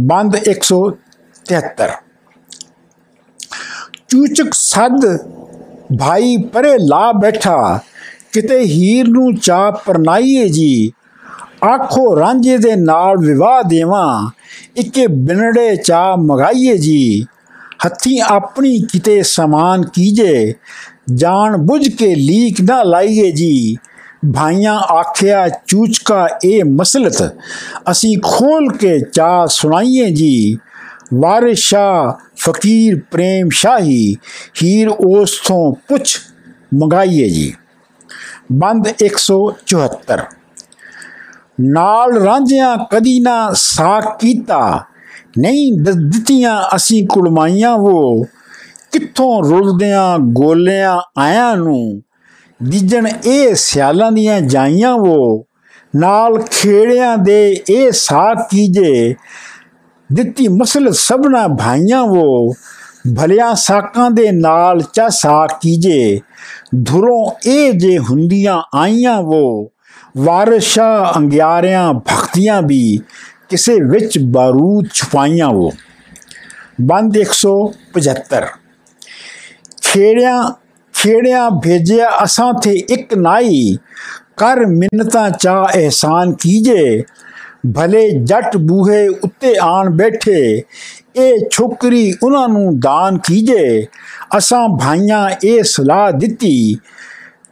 ਬੰਦ 173 ਚੂਚਕ ਸੱਦ ਭਾਈ ਪਰੇ ਲਾ ਬੈਠਾ। ਕਿਤੇ ਹੀਰ ਨੂੰ ਚਾ ਪਰਨਾਈਏ ਜੀ, ਆਖੋ ਰਾਂਝੇ ਦੇ ਨਾਲ ਵਿਵਾਹ ਦੇਵਾਂ, ਇੱਕੇ ਬਿਨੜੇ ਚਾ ਮਗਾਈਏ ਜੀ। ਹੱਥੀ ਆਪਣੀ ਕਿਤੇ ਸਮਾਨ ਕੀਜੇ, ਜਾਣ ਬੁੱਝ ਕੇ ਲੀਕ ਨਾ ਲਾਈਏ ਜੀ। ਭਾਈਆਂ ਆਖਿਆ, ਚੂਚਕਾ ਇਹ ਮਸਲਤ, ਅਸੀਂ ਖੋਲ ਕੇ ਚਾ ਸੁਣਾਈਏ ਜੀ। ਵਾਰਿਸ਼ਾ, ਫਕੀਰ ਪ੍ਰੇਮ ਸ਼ਾਹੀ ਹੀਰ ਉਸ ਤੋਂ ਪੁੱਛ ਮੰਗਾਈਏ ਜੀ। ਬੰਦ 174 ਨਾਲ ਰਾਂਝਿਆਂ ਕਦੀ ਨਾ ਸਾਖ ਕੀਤਾ। ਨਹੀਂ ਦਿੱਤੀਆਂ ਅਸੀਂ ਕੁਲਮਾਈਆਂ ਉਹ ਕਿੱਥੋਂ ਰੁਲਦਿਆਂ ਗੋਲਿਆਂ ਆਇਆਂ ਨੂੰ। ਦਿਜਣ ਇਹ ਸਿਆਲਾਂ ਦੀਆਂ ਜਾਈਆਂ ਉਹ ਨਾਲ ਖੇੜਿਆਂ ਦੇ ਇਹ ਸਾਖ ਕੀਜੇ। ਦਿੱਤੀ ਮਸਲ ਸਭਨਾ ਭਾਈਆਂ ਉਹ ਭਲਿਆ ਸਾਕਾਂ ਦੇ ਨਾਲ ਚਾ ਸਾਖ ਕੀਜੇ, ਧੁਰੋਂ ਇਹ ਜੇ ਹੁੰਦੀਆਂ ਆਈਆਂ ਉਹ ਵਾਰਸ਼ਾ ਅੰਗਿਆਰਿਆਂ ਭਗਤੀਆਂ ਵੀ, ਕਿਸੇ ਵਿੱਚ ਬਾਰੂਦ ਛੁਪਾਈਆਂ ਵੋ। ਬੰਦ 175 ਖੇੜਿਆਂ ਖੇੜਿਆਂ ਭੇਜਿਆ ਅਸਾਂ ਤੇ ਇੱਕ ਨਾਈ, ਕਰ ਮਿੰਨਤਾਂ ਚਾ ਇਹਸਾਨ ਕੀਜੇ ਭਲੇ ਜੱਟ ਬੂਹੇ ਉੱਤੇ ਆਣ ਬੈਠੇ, ਇਹ ਛੋਕਰੀ ਉਹਨਾਂ ਨੂੰ ਦਾਨ ਕੀਜੇ, ਅਸਾਂ ਭਾਈਆਂ ਇਹ ਸਲਾਹ ਦਿੱਤੀ।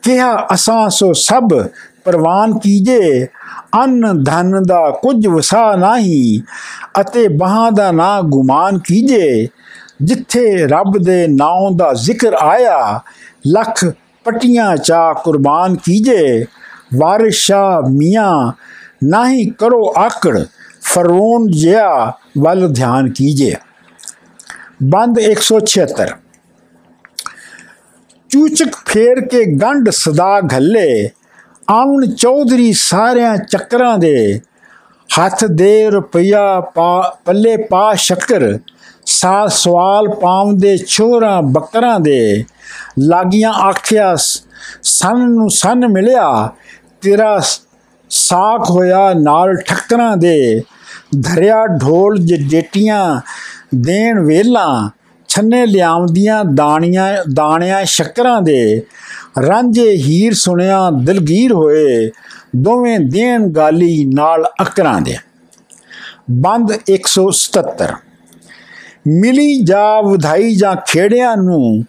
ਕਿਹਾ, ਅਸਾਂ ਸੋ ਸਭ ਪ੍ਰਵਾਨ ਕੀਜੇ, ਅੰਨ ਧਨ ਦਾ ਕੁਝ ਵਸਾ ਨਹੀਂ ਅਤੇ ਬਾਹਾਂ ਦਾ ਨਾ ਗੁਮਾਨ ਕੀਜੇ। ਜਿੱਥੇ ਰੱਬ ਦੇ ਨਾਮ ਦਾ ਜ਼ਿਕਰ ਆਇਆ, ਲੱਖ ਪਟੀਆਂ ਚਾ ਕੁਰਬਾਨ ਕੀਜੇ। ਵਾਰਿਸ਼ਾ ਮੀਆਂ ਨਹੀਂ ਕਰੋ ਆਕੜ ਫਰੋਨ ਜਿਆ ਵੱਲ ਧਿਆਨ ਕੀਜੇ। ਬੰਦ 176 ਚੂਚਕ ਫੇਰ ਕੇ ਗੰਢ ਸਦਾ ਘੱਲੇ, ਆਉਣ ਚੌਧਰੀ ਸਾਰਿਆਂ ਚੱਕਰਾਂ ਦੇ। ਹੱਥ ਦੇ ਰੁਪਈਆ ਪੱਲੇ ਪਾ ਸ਼ੱਕਰ ਸਾ ਸਵਾਲ ਪਾਉਂਦੇ ਛੋਰਾ ਬੱਕਰਾਂ ਦੇ। ਲਾਗੀਆਂ ਆਖਿਆ ਸਨ ਨੂੰ ਸਨ ਮਿਲਿਆ, ਤੇਰਾ ਸਾਖ ਹੋਇਆ ਨਾਲ ਠੱਕਰਾਂ ਦੇ, ਧਰਿਆ ਢੋਲ ਜੇਟੀਆਂ ਦੇਣ ਵੇਲਾ, ਛੰਨੇ ਲਿਆਉਂਦੀਆਂ ਦਾਣੀਆਂ, ਦਾਣਿਆਂ ਸ਼ੱਕਰਾਂ ਦੇ। ਰਾਂਝੇ ਹੀਰ ਸੁਣਿਆ ਦਿਲਗੀਰ ਹੋਏ, ਦੋਵੇਂ ਦੇਣ ਗਾਲੀ ਨਾਲ ਅਕਰਾਂ ਦੇ। ਬੰਦ 177 ਮਿਲੀ ਜਾ ਵਧਾਈ ਜਾਂ ਖੇੜਿਆਂ ਨੂੰ,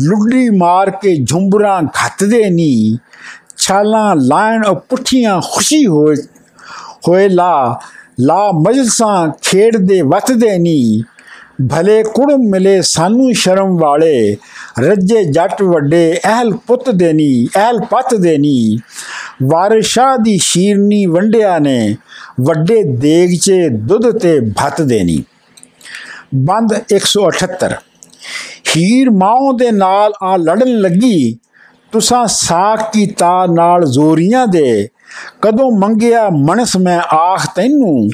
ਲੁੱਡੀ ਮਾਰ ਕੇ ਝੁੰਬਰਾਂ ਘੱਤਦੇ ਨੀ। ਛਾਲਾਂ ਲਾਣ ਉਹ ਪੁੱਠੀਆਂ ਖੁਸ਼ੀ ਹੋਏ ਹੋਏ ਲਾ ਲਾ ਮਜਲਸਾਂ ਖੇਡਦੇ ਵਤਦੇ ਨੀ। ਭਲੇ ਕੁੜ ਮਿਲੇ ਸਾਨੂੰ ਸ਼ਰਮ ਵਾਲੇ, ਰੱਜੇ ਜੱਟ ਵੱਡੇ ਅਹਲ ਪੁੱਤ ਦੇਨੀ ਅਹਲ ਪੱਤ ਦੇਨੀ ਵਾਰਿਸ਼ਾ ਦੀ ਸ਼ੀਰਨੀ ਵੰਡਿਆ ਨੇ, ਵੱਡੇ ਦੇਗ 'ਚ ਦੁੱਧ ਤੇ ਭੱਤ ਦੇਨੀ ਬੰਦ 178 ਹੀਰ ਮਾਉ ਦੇ ਨਾਲ ਆ ਲੜਨ ਲੱਗੀ ਤੁਸਾਂ ਸਾਖ ਕੀਤਾ ਨਾਲ ਜ਼ੋਰੀਆਂ ਦੇ। ਕਦੋਂ ਮੰਗਿਆ ਮਨਸ ਮੈਂ ਆਖ ਤੈਨੂੰ।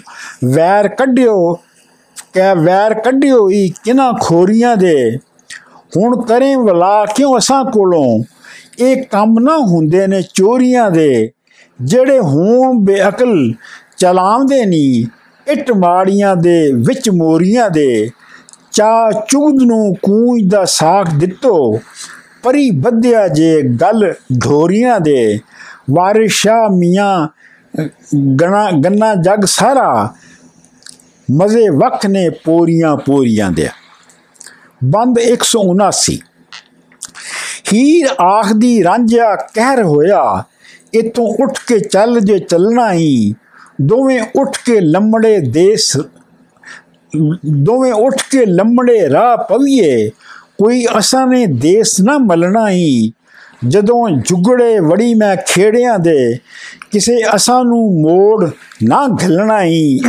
ਵੈਰ ਕੱਢਿਓ ਕਹਿ ਵੈਰ ਕੱਢਿਓ ਹੀ ਕਿਨਾ ਖੋਰੀਆਂ ਦੇ। ਹੁਣ ਕਰੇ ਵਲਾ ਕਿਉਂ ਅਸਾਂ ਕੋਲੋਂ? ਇਹ ਕੰਮ ਨਾ ਹੁੰਦੇ ਨੇ ਚੋਰੀਆਂ ਦੇ। ਜਿਹੜੇ ਹੋਣ ਬੇਅਕਲ ਚਲਾਉਂਦੇ ਨਹੀਂ ਇਟ ਮਾੜੀਆਂ ਦੇ ਵਿੱਚ ਮੋਰੀਆਂ ਦੇ। ਚਾ ਚੁਗਦ ਨੂੰ ਕੂੰਜ ਦਾ ਸਾਖ ਦਿੱਤੋ ਪਰੀ ਬੱਧਿਆ ਜੇ ਗੱਲ ਢੋਰੀਆਂ ਦੇ। ਵਾਰਿਸ਼ਾ ਮੀਆਂ, ਗਣਾ, ਗੰਨਾ ਜਗ ਸਾਰਾ। ਮਜ਼ੇ ਵਕ ਨੇ ਪੋਰੀਆਂ ਪੋਰੀਆਂ ਦੇ। ਬੰਦ 179 ਹੀਰ ਆਖਦੀ ਰਾਂਝਾ ਕਹਿਰ ਹੋਇਆ, ਇਤੋਂ ਉੱਠ ਕੇ ਚੱਲ ਜੇ ਚੱਲਣਾ ਹੀ ਦੋਵੇਂ ਉੱਠ ਕੇ ਲੰਮੜੇ ਦੇਸ ਦੋਵੇਂ ਉੱਠ ਕੇ ਲੰਮੜੇ ਰਾਹ ਪਵੀਏ। ਕੋਈ ਅਸਾਂ ਨੇ ਦੇਸ ਨਾ ਮਲਣਾ ਹੀ ਜਦੋਂ ਜੁਗੜੇ ਵੜੀ ਮੈਂ ਖੇੜਿਆਂ ਦੇ, ਕਿਸੇ ਅਸਾਂ ਨੂੰ ਮੋੜ ਨਾ ਘਲਣਾ ਹੀ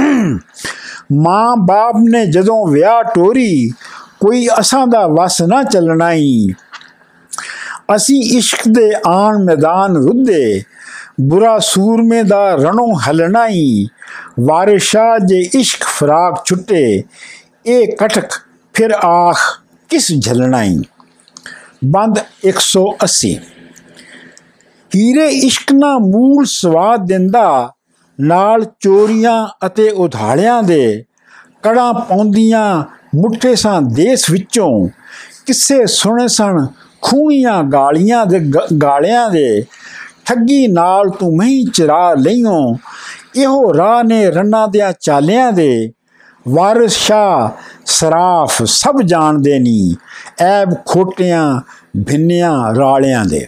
ਮਾਂ ਬਾਪ ਨੇ ਜਦੋਂ ਵਿਆਹ ਟੋਰੀ, ਕੋਈ ਅਸਾਂ ਦਾ ਵਸ ਨਾ ਚੱਲਣਾ ਹੀ ਅਸੀਂ ਇਸ਼ਕ ਦੇ ਆਣ ਮੈਦਾਨ ਰੁੱਦੇ ਬੁਰਾ ਸੂਰਮੇ ਦਾ ਰਣੋਂ ਹਲਣਾ ਹੀ ਵਾਰਿਸ਼ਾ ਜੇ ਇਸ਼ਕ ਫਰਾਕ ਛੁੱਟੇ, ਇਹ ਕਟਕ ਫਿਰ ਆਖ ਕਿਸ ਝਲਣਾ ਹੀ ਬੰਦ 180 ਹੀਰੇ ਇਸ਼ਕ ਨਾ ਮੂਲ ਸਵਾਦ ਦਿੰਦਾ ਨਾਲ ਚੋਰੀਆਂ ਅਤੇ ਉਧਾੜਿਆਂ ਦੇ ਕੜਾ ਪਾਉਂਦੀਆਂ ਮੁੱਠੇ ਸਾਂ ਦੇਸ ਵਿੱਚੋਂ ਕਿਸੇ ਸੁਣੇ ਸਣ ਖੂਹੀਆਂ ਗਾਲੀਆਂ ਦੇ ਗਾਲਿਆਂ ਦੇ ਠੱਗੀ ਨਾਲ ਤੂੰ ਮਹੀਂ ਚਰਾ ਲਈਓ ਇਹੋ ਰਾਹ ਨੇ ਰੰਨਾ ਦਿਆਂ ਚਾਲਿਆਂ ਦੇ ਵਾਰਿਸ ਸ਼ਾ ਸਰਾਫ ਸਭ ਜਾਣਦੇ ਨੀ। ਐਬ ਖੋਟਿਆਂ ਭਿੰਨਿਆਂ ਰਾਲਿਆਂ ਦੇ।